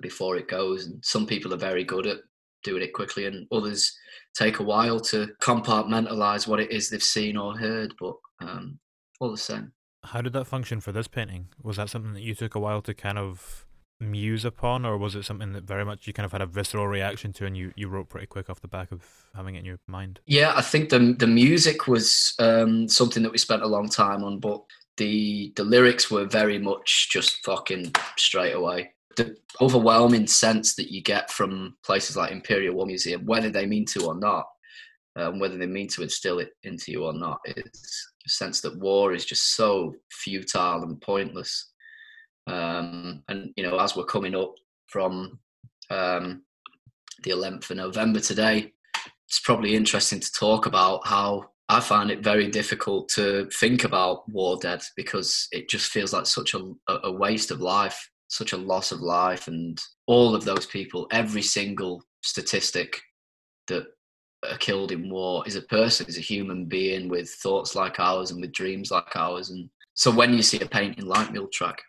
before it goes. And some people are very good at doing it quickly, and others take a while to compartmentalize what it is they've seen or heard. But um, all the same. How did that function for this painting? Was that something that you took a while to kind of muse upon, or was it something that very much you kind of had a visceral reaction to, and you, you wrote pretty quick off the back of having it in your mind? Yeah, I think the the music was um, something that we spent a long time on, but the the lyrics were very much just fucking straight away the overwhelming sense that you get from places like Imperial War Museum, whether they mean to or not, um, whether they mean to instill it into you or not, is a sense that war is just so futile and pointless. Um, and you know, as we're coming up from um, the 11th of November today, it's probably interesting to talk about how I find it very difficult to think about war dead because it just feels like such a, a waste of life such a loss of life. And all of those people every single statistic that are killed in war is a person is a human being with thoughts like ours and with dreams like ours. And so when you see a painting like mule track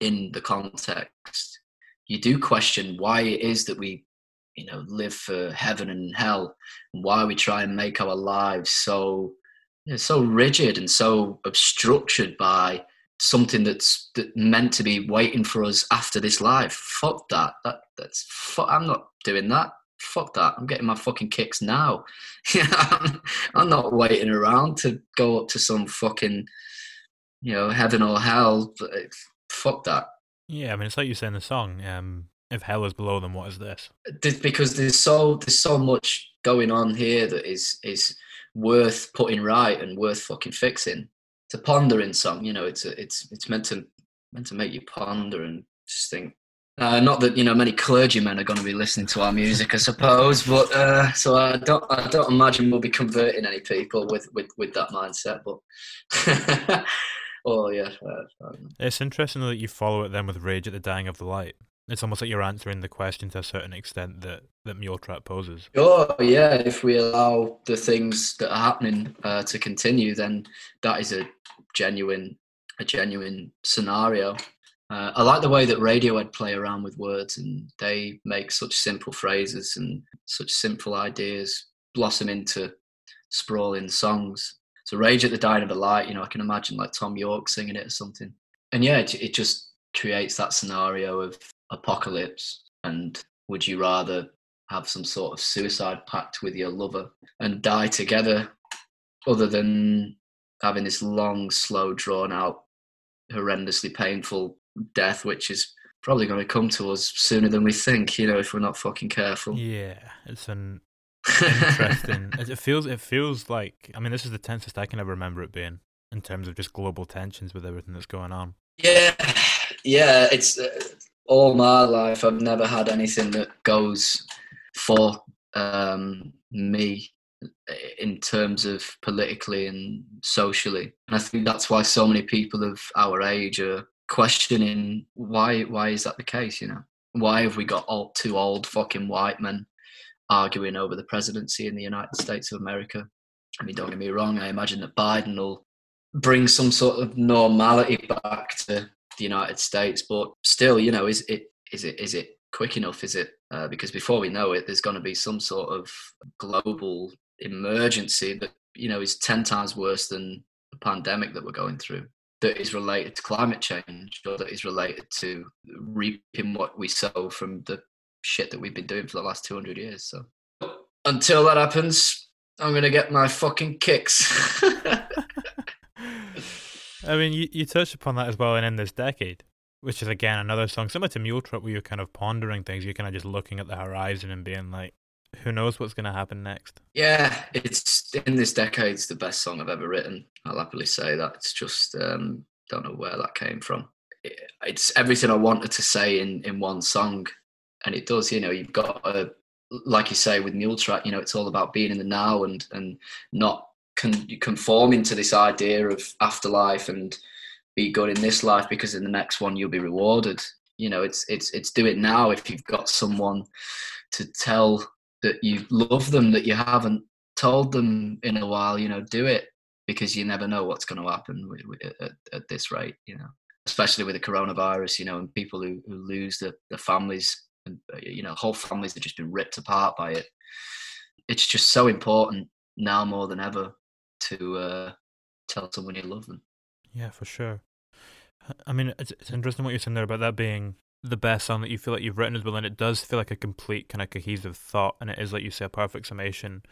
in the context you do question why it is that we you know live for heaven and hell and why we try and make our lives so it's so rigid and so obstructed by something that's that meant to be waiting for us after this life. Fuck that. That that's fuck, I'm not doing that. Fuck that. I'm getting my fucking kicks now. I'm, I'm not waiting around to go up to some fucking you know heaven or hell. Fuck that. Yeah, I mean it's like you say in the song. Um, if hell is below them, what is this? Because there's so there's so much going on here that is is worth putting right and worth fucking fixing. It's a pondering song, you know. It's a, it's it's meant to meant to make you ponder and just think. Uh, not that you know many clergymen are going to be listening to our music, I suppose, but uh, so I don't I don't imagine we'll be converting any people with with with that mindset. But oh yeah, uh, it's interesting that you follow it then with rage at the dying of the light. It's almost like you're answering the question to a certain extent that that Mule Trap poses. Oh yeah, if we allow the things that are happening uh, to continue, then that is a genuine a genuine scenario. Uh, I like the way that Radiohead play around with words, and they make such simple phrases and such simple ideas blossom into sprawling songs. So Rage at the Dying of a Light, you know, I can imagine like Tom Yorke singing it or something. And yeah, it, it just creates that scenario of apocalypse and would you rather have some sort of suicide pact with your lover and die together other than having this long slow drawn out horrendously painful death which is probably going to come to us sooner than we think you know if we're not fucking careful yeah it's an interesting it feels it feels like i mean this is the tensest i can ever remember it being in terms of just global tensions with everything that's going on yeah yeah it's uh, all my life, I've never had anything that goes for um, me in terms of politically and socially. And I think that's why so many people of our age are questioning why why is that the case, you know? Why have we got all two old fucking white men arguing over the presidency in the United States of America? I mean, don't get me wrong, I imagine that Biden will bring some sort of normality back to the United States. But still, you know, is it is it is it quick enough? Is it uh, because before we know it, there's going to be some sort of global emergency that you know is ten times worse than the pandemic that we're going through that is related to climate change or that is related to reaping what we sow from the shit that we've been doing for the last 200 years so until that happens i'm gonna get my fucking kicks I mean, you, you touched upon that as well in In This Decade, which is again another song similar to Mule Trip where you're kind of pondering things. You're kind of just looking at the horizon and being like, who knows what's going to happen next? Yeah, it's In This Decade, it's the best song I've ever written. I'll happily say that. It's just, um, don't know where that came from. It's everything I wanted to say in, in one song. And it does, you know, you've got a, like you say with Mule track. you know, it's all about being in the now and, and not con- conforming to this idea of afterlife and be good in this life because in the next one you'll be rewarded. You know, it's it's it's do it now if you've got someone to tell that you love them that you haven't told them in a while. You know, do it because you never know what's going to happen at, at, this rate. You know, especially with the coronavirus. You know, and people who, who lose their, their families you know whole families have just been ripped apart by it. It's just so important now more than ever to uh, tell someone you love them. Yeah, for sure. I mean, it's, it's interesting what you're saying there about that being the best song that you feel like you've written as well, and it does feel like a complete kind of cohesive thought, and it is, like you say, a perfect summation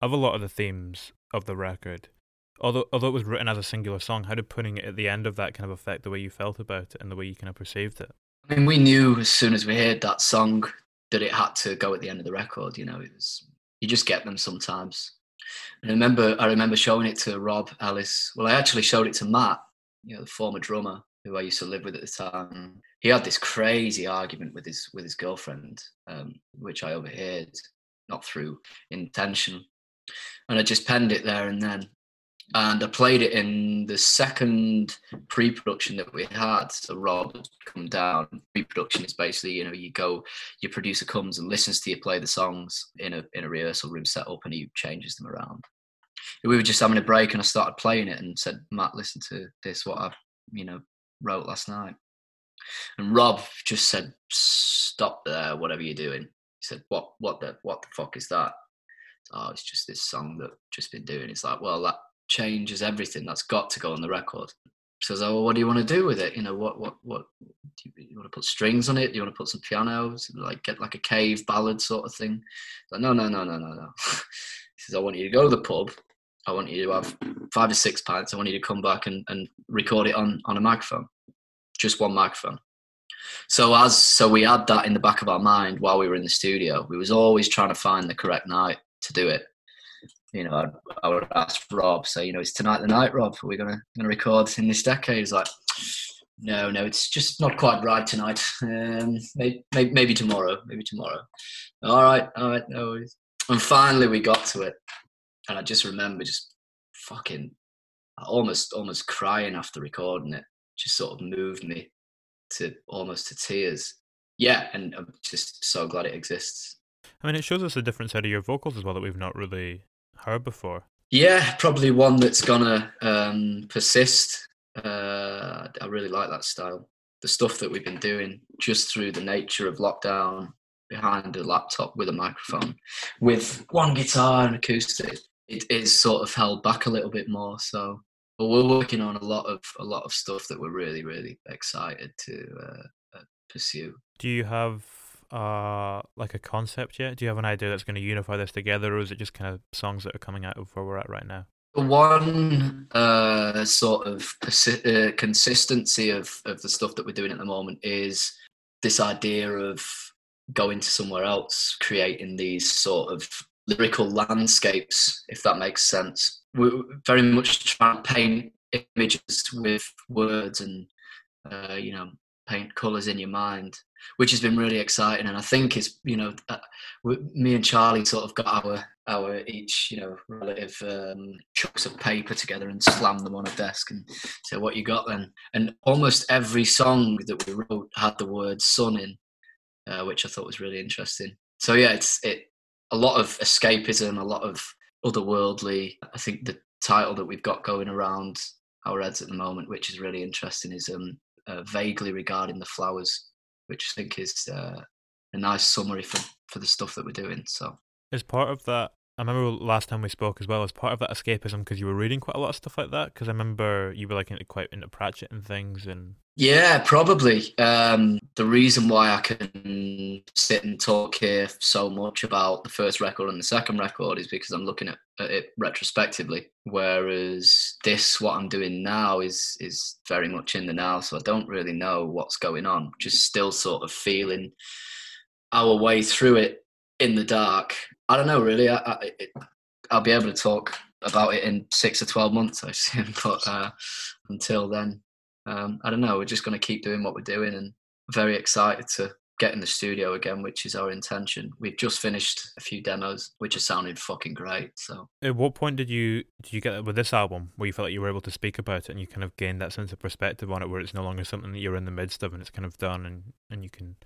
of a lot of the themes of the record. Although, although it was written as a singular song, how did putting it at the end of that kind of affect the way you felt about it and the way you kind of perceived it? I mean, we knew as soon as we heard that song that it had to go at the end of the record. You know, it was you just get them sometimes. And I remember, I remember showing it to Rob Ellis. Well, I actually showed it to Matt, you know, the former drummer who I used to live with at the time. He had this crazy argument with his with his girlfriend, um, which I overheard, not through intention, and I just penned it there and then and I played it in the second pre-production that we had. So Rob had come down. Pre-production is basically, you know, you go, your producer comes and listens to you play the songs in a in a rehearsal room set up, and he changes them around. We were just having a break, and I started playing it, and said, "Matt, listen to this. What I, you know, wrote last night." And Rob just said, "Stop there, whatever you're doing." He said, "What? What the? What the fuck is that?" Oh, it's just this song that just been doing. It's like, well, that changes everything. That's got to go on the record. Says, "Oh, well, what do you want to do with it? You know, what, what, what? Do you, you, want to put strings on it? Do you want to put some pianos? Like get like a cave ballad sort of thing?" Like, no, no, no, no, no, no. he says, "I want you to go to the pub. I want you to have five or six pints. I want you to come back and, and record it on on a microphone, just one microphone." So as so we had that in the back of our mind while we were in the studio. We was always trying to find the correct night to do it you know, I'd, I would ask Rob, say, you know, it's tonight the night, Rob. We're we gonna gonna record in this decade? He's like, no, no, it's just not quite right tonight. Um, maybe, maybe tomorrow, maybe tomorrow. All right, all right, no worries. And finally, we got to it, and I just remember just fucking almost almost crying after recording it. Just sort of moved me to almost to tears. Yeah, and I'm just so glad it exists. I mean, it shows us a different side of your vocals as well that we've not really heard before? Yeah, probably one that's gonna um, persist. Uh, I really like that style. The stuff that we've been doing just through the nature of lockdown behind a laptop with a microphone, with one guitar and acoustic, it is sort of held back a little bit more. So, but we're working on a lot of a lot of stuff that we're really really excited to uh, uh, pursue. Do you have uh like a concept yet? Do you have an idea that's going to unify this together, or is it just kind of songs that are coming out of where we're at right now? One uh, sort of persi- uh, consistency of of the stuff that we're doing at the moment is this idea of going to somewhere else, creating these sort of lyrical landscapes, if that makes sense. We're very much trying to paint images with words and uh, you know paint colors in your mind which has been really exciting. And I think it's you know, uh, me and Charlie sort of got our our each you know relative um, chunks of paper together and slammed them on a desk and say what you got then. And almost every song that we wrote had the word "sun" in, uh, which I thought was really interesting. So yeah, it's it a lot of escapism, a lot of otherworldly. I think the title that we've got going around our heads at the moment, which is really interesting, is um, uh, vaguely regarding the flowers which I think is uh, a nice summary for, for the stuff that we're doing. So, as part of that, I remember last time we spoke as well as part of that escapism because you were reading quite a lot of stuff like that. Because I remember you were like into, quite into Pratchett and things, and yeah, probably. Um, the reason why I can sit and talk here so much about the first record and the second record is because I'm looking at, at it retrospectively. Whereas this, what I'm doing now, is is very much in the now, so I don't really know what's going on. Just still sort of feeling our way through it in the dark. I don't know really. I, I, it, I'll be able to talk about it in six or twelve months, I assume. But uh, until then, um, I don't know. We're just going to keep doing what we're doing, and very excited to get in the studio again, which is our intention. We've just finished a few demos, which are sounding fucking great. So, at what point did you did you get with this album where you felt like you were able to speak about it and you kind of gained that sense of perspective on it, where it's no longer something that you're in the midst of and it's kind of done and and you can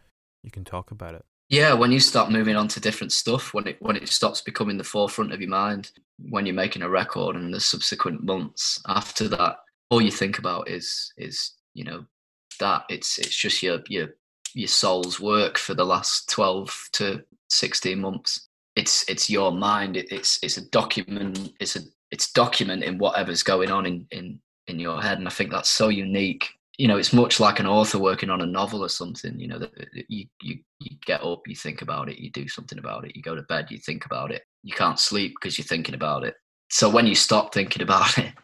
you can talk about it. Yeah, when you start moving on to different stuff, when it when it stops becoming the forefront of your mind, when you're making a record and the subsequent months after that, all you think about is is you know that. It's it's just your your your soul's work for the last 12 to 16 months. It's it's your mind. It, it's it's a document it's a it's documenting whatever's going on in in in your head and i think that's so unique. You know it's much like an author working on a novel or something you know that you you you get up you think about it you do something about it you go to bed you think about it. You can't sleep because you're thinking about it. So when you stop thinking about it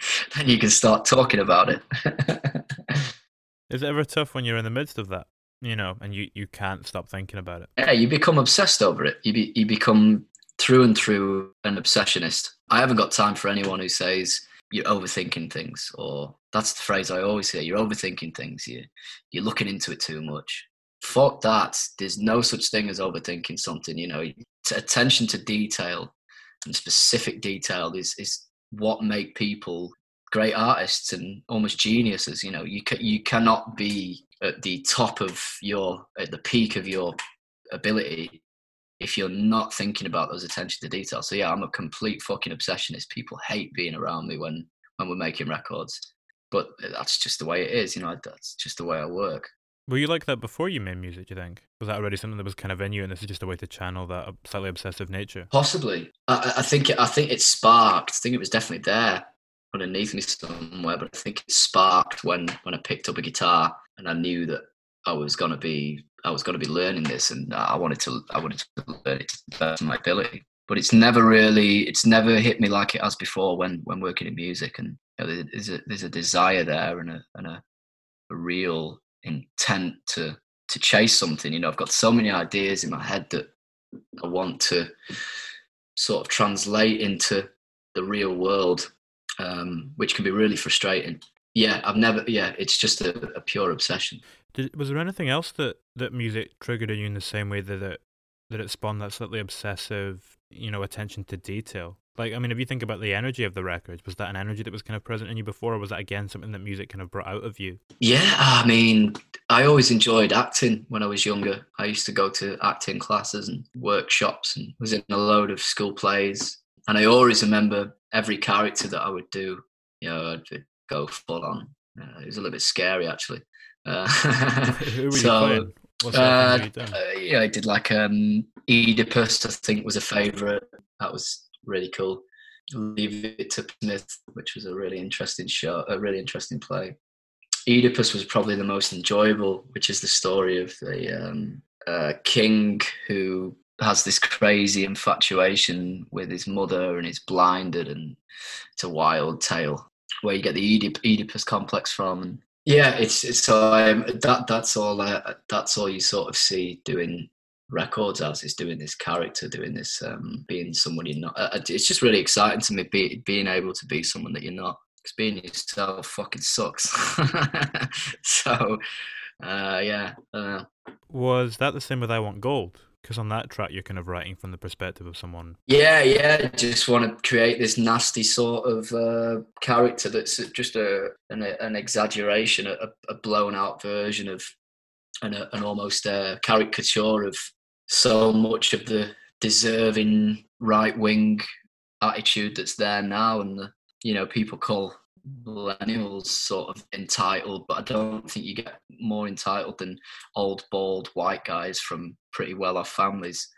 then you can start talking about it. Is it ever tough when you're in the midst of that? You know, and you, you can't stop thinking about it. Yeah, you become obsessed over it. You be, you become through and through an obsessionist. I haven't got time for anyone who says you're overthinking things, or that's the phrase I always hear. You're overthinking things. You you're looking into it too much. Fuck that. There's no such thing as overthinking something. You know, attention to detail and specific detail is is what make people great artists and almost geniuses. You know, you ca- you cannot be at the top of your at the peak of your ability if you're not thinking about those attention to detail. So yeah, I'm a complete fucking obsessionist. People hate being around me when when we're making records, but eh, that's just the way it is. You know, that's just the way I work. Were you like that before you made music? Do you think was that already something that was kind of in you, and this is just a way to channel that slightly obsessive nature? Possibly. I, I think it, I think it sparked. I think it was definitely there underneath me somewhere, but I think it sparked when when I picked up a guitar and I knew that I was gonna be I was gonna be learning this, and I wanted to I wanted to learn it to the best of my ability. But it's never really it's never hit me like it has before when when working in music, and you know, there's a there's a desire there and a and a, a real intent to to chase something. You know, I've got so many ideas in my head that I want to sort of translate into the real world, um, which can be really frustrating. Yeah, I've never. Yeah, it's just a, a pure obsession. Did, was there anything else that that music triggered in you in the same way that it that it spawned that slightly obsessive, you know, attention to detail? Like, I mean, if you think about the energy of the records, was that an energy that was kind of present in you before, or was that again something that music kind of brought out of you? Yeah, I mean, I always enjoyed acting when I was younger. I used to go to acting classes and workshops and was in a load of school plays. And I always remember every character that I would do, you know, I'd go full on. Uh, it was a little bit scary, actually. Uh, Who were so, you playing? Uh, uh, yeah, I did like um, Oedipus. I think was a favourite. That was really cool. Leave it to Smith, which was a really interesting show, a really interesting play. Oedipus was probably the most enjoyable, which is the story of the um, uh, king who has this crazy infatuation with his mother and is blinded, and it's a wild tale where you get the Oedip- Oedipus complex from. And yeah, it's, it's so um, that that's all uh, that's all you sort of see doing records as is doing this character, doing this, um, being someone you're not. Uh, it's just really exciting to me be, being able to be someone that you're not. Because being yourself fucking sucks. so, uh, yeah. Uh, Was that the same with I Want Gold? Because on that track, you're kind of writing from the perspective of someone. Yeah, yeah. Just want to create this nasty sort of uh, character that's just a an, an exaggeration, a, a blown out version of an, an almost a caricature of so much of the deserving right wing attitude that's there now, and the you know people call millennials sort of entitled, but I don't think you get more entitled than old bald white guys from pretty well off families.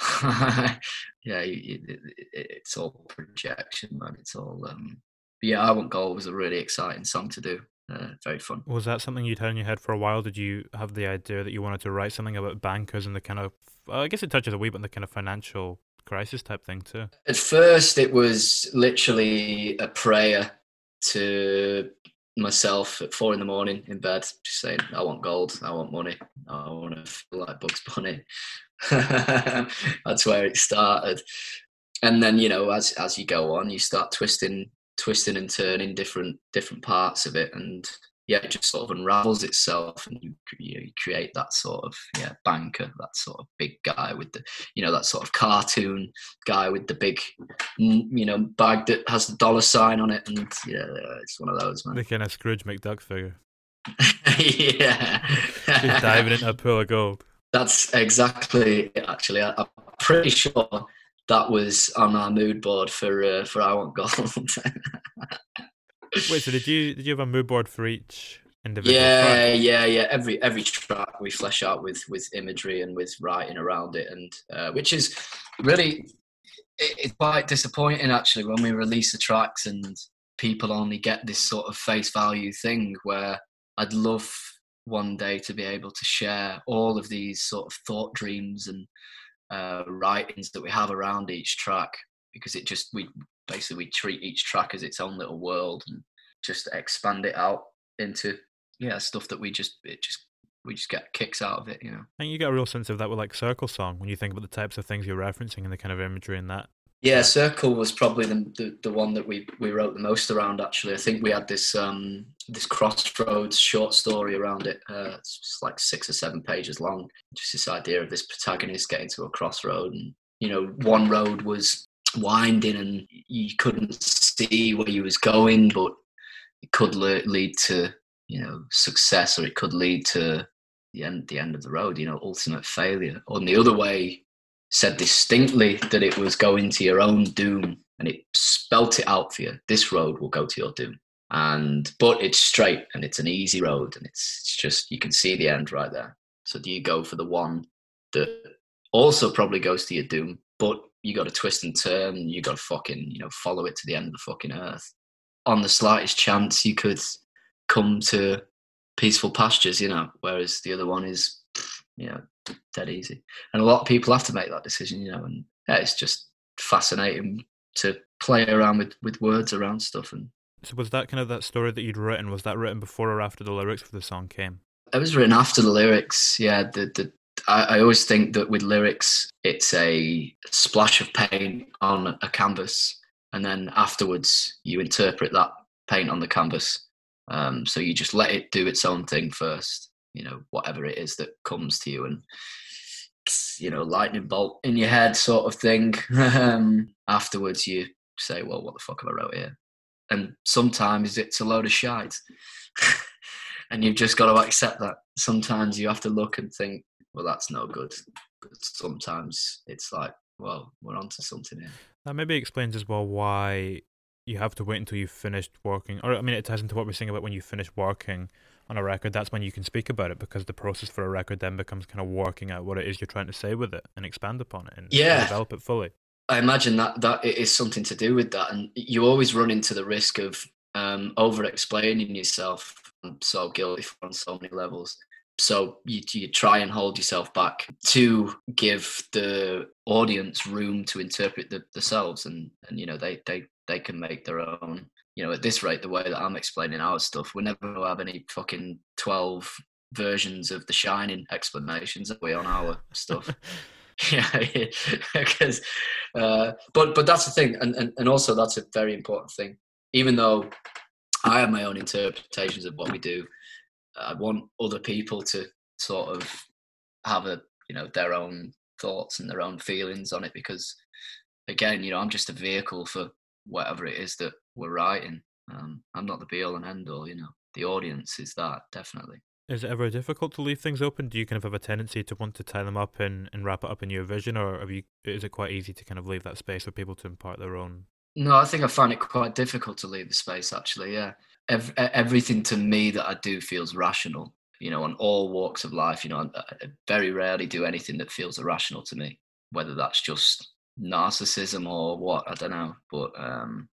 yeah, it's all projection, man. It's all. Um, yeah, I Want Gold was a really exciting song to do uh, very fun. Was that something you'd had in your head for a while? Did you have the idea that you wanted to write something about bankers and the kind of, I guess it touches a wee bit on the kind of financial crisis type thing too? At first, it was literally a prayer to myself at four in the morning in bed, just saying, I want gold, I want money, I want to feel like Bugs Bunny. That's where it started. And then, you know, as as you go on, you start twisting twisting and turning different different parts of it. And yeah it just sort of unravels itself and you, you, create that sort of yeah banker that sort of big guy with the you know that sort of cartoon guy with the big you know bag that has the dollar sign on it. And yeah it's one of those man. The kind of scrooge mcduck figure. Yeah. Just diving into a pool of gold. That's exactly it actually I, i'm pretty sure that was on our mood board for uh, for I Want Gold. Wait, so did you did you have a mood board for each individual? Yeah, track? yeah, yeah. Every every track we flesh out with with imagery and with writing around it, and uh, which is really it, it's quite disappointing actually when we release the tracks and people only get this sort of face value thing where I'd love one day to be able to share all of these sort of thought dreams and uh, writings that we have around each track because it just we basically we treat each track as its own little world and just expand it out into yeah stuff that we just it just we just get kicks out of it you know. And you get a real sense of that with like circle song when you think about the types of things you're referencing and the kind of imagery in that yeah, Circle was probably the, the, the one that we we wrote the most around. Actually, I think we had this um this crossroads short story around it. Uh, it's like six or seven pages long. Just this idea of this protagonist getting to a crossroad, and you know, one road was winding, and you couldn't see where he was going, but it could le- lead to you know success, or it could lead to the end the end of the road. You know, ultimate failure. On the other way, said distinctly that it was going to your own doom and it spelt it out for you. This road will go to your doom. and but it's straight and it's an easy road and it's, it's just you can see the end right there so do you go for the one that also probably goes to your doom but you got to twist and turn you got to fucking you know follow it to the end of the fucking earth on the slightest chance you could come to peaceful pastures you know whereas the other one is you know dead easy and a lot of people have to make that decision you know and yeah, it's just fascinating to play around with with words around stuff and so was that kind of that story that you'd written? Was that written before or after the lyrics for the song came? It was written after the lyrics. Yeah, the the I, I always think that with lyrics, it's a splash of paint on a canvas, and then afterwards you interpret that paint on the canvas. Um, so you just let it do its own thing first. You know, whatever it is that comes to you, and you know, lightning bolt in your head, sort of thing. um, afterwards, you say, "Well, what the fuck have I wrote here?" and sometimes it's a load of shite. and you've just got to accept that. Sometimes you have to look and think, well, that's no good. But sometimes it's like, well, we're onto something here. That maybe explains as well why you have to wait until you've finished working. Or, I mean, it ties into what we're saying about when you finish working on a record. That's when you can speak about it because the process for a record then becomes kind of working out what it is you're trying to say with it and expand upon it and yeah. develop it fully. I imagine that that it is something to do with that, and you always run into the risk of um, over explaining yourself. I'm so guilty on so many levels. So you you try and hold yourself back to give the audience room to interpret the, themselves, and and you know they they they can make their own. You know, at this rate, the way that I'm explaining our stuff, we never will have any fucking twelve versions of the Shining explanations, are we, on our stuff? yeah, because uh, but but that's the thing, and, and and also that's a very important thing. Even though I have my own interpretations of what we do, I want other people to sort of have a you know their own thoughts and their own feelings on it because again you know i'm just a vehicle for whatever it is that we're writing um, i'm not the be all and end all you know the audience is that definitely is it ever difficult to leave things open? Do you kind of have a tendency to want to tie them up and, and wrap it up in your vision, or have you, is it quite easy to kind of leave that space for people to impart their own? No, I think I find it quite difficult to leave the space. Actually, yeah, Every, everything to me that I do feels rational. You know, on all walks of life. You know, I, I very rarely do anything that feels irrational to me. Whether that's just narcissism or what, I don't know. But um,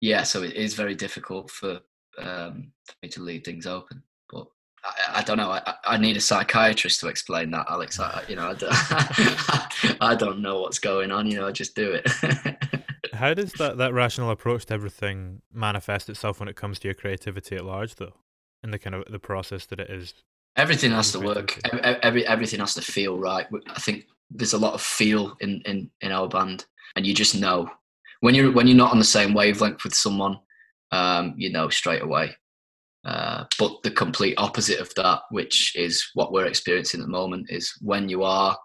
yeah, so it is very difficult for um, for me to leave things open. But I, I, don't know. I, I need a psychiatrist to explain that, Alex. I, you know, I don't, I don't know what's going on. You know, I just do it. How does that, that rational approach to everything manifest itself when it comes to your creativity at large, though, in the kind of the process that it is? Everything has to work. Every, every everything has to feel right. I think there's a lot of feel in in in our band, and you just know when you're when you're not on the same wavelength with someone. Um, you know straight away uh, but the complete opposite of that, which is what we're experiencing at the moment, is when you are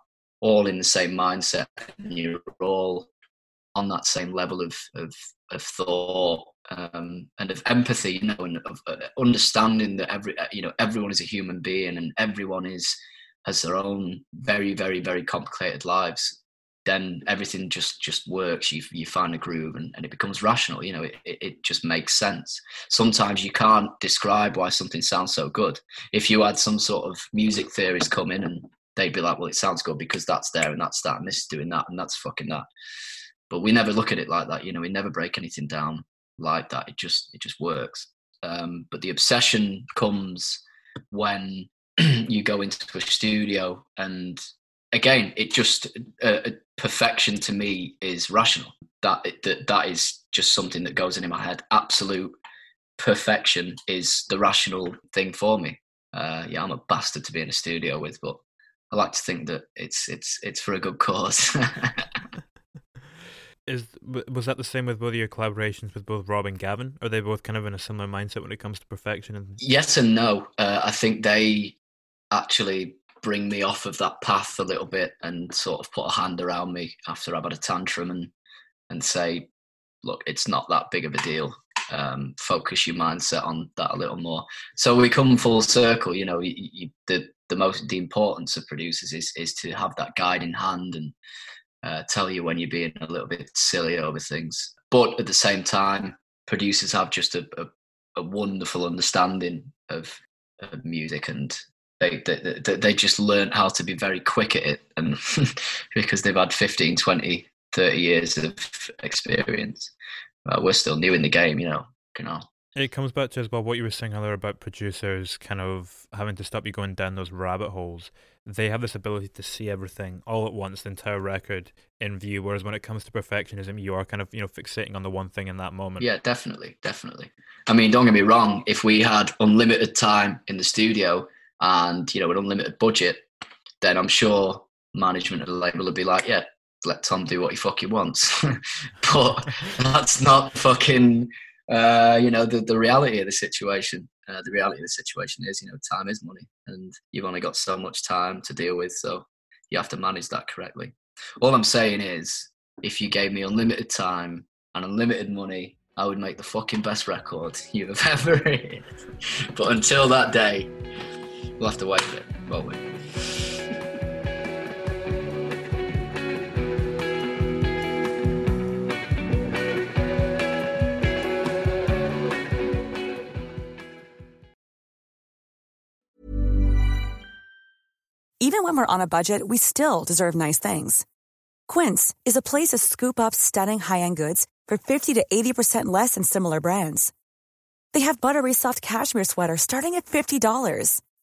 all in the same mindset and you're all on that same level of of, of thought um, and of empathy, you know, and of uh, understanding that every uh, you know everyone is a human being and everyone is has their own very very very complicated lives then everything just just works. You you find a groove and, and it becomes rational you know it, it, just makes sense. Sometimes you can't describe why something sounds so good. If you had some sort of music theories come in and they'd be like well it sounds good because that's there and that's that and this is doing that and that's fucking that. But we never look at it like that you know we never break anything down like that. It just it just works. Um, but the obsession comes when you go into a studio and again, it just uh, perfection to me is rational. That that that is just something that goes in my head. Absolute perfection is the rational thing for me. Uh, yeah, I'm a bastard to be in a studio with, but I like to think that it's it's it's for a good cause. is was that the same with both your collaborations with both Rob and Gavin? Are they both kind of in a similar mindset when it comes to perfection? And yes and no. Uh, I think they actually bring me off of that path a little bit and sort of put a hand around me after I've had a tantrum and and say, look, it's not that big of a deal. Um, focus your mindset on that a little more. So we come full circle. You know, you, you, the the most the importance of producers is is to have that guide in hand and uh, tell you when you're being a little bit silly over things. But at the same time, producers have just a, a a wonderful understanding of, of music and they, they, they just learn how to be very quick at it and because they've had 15 20 30 years of experience uh, we're still new in the game you know you know it comes back to as well what you were saying earlier about producers kind of having to stop you going down those rabbit holes. They have this ability to see everything all at once, the entire record in view. Whereas when it comes to perfectionism, you are kind of you know fixating on the one thing in that moment. Yeah, definitely, definitely. I mean, don't get me wrong. If we had unlimited time in the studio and you know an unlimited budget, then I'm sure management of the label would be like, yeah, let Tom do what he fucking wants. but that's not fucking uh, you know, the, the reality of the situation. Uh, the reality of the situation is, you know, time is money, and you've only got so much time to deal with, so you have to manage that correctly. All I'm saying is, if you gave me unlimited time and unlimited money, I would make the fucking best record you have ever heard. but until that day, we'll have to wait a bit, won't we? Even when we're on a budget, we still deserve nice things. Quince is a place to scoop up stunning high-end goods for 50 to 80% less than similar brands. They have buttery soft cashmere sweaters starting at $50,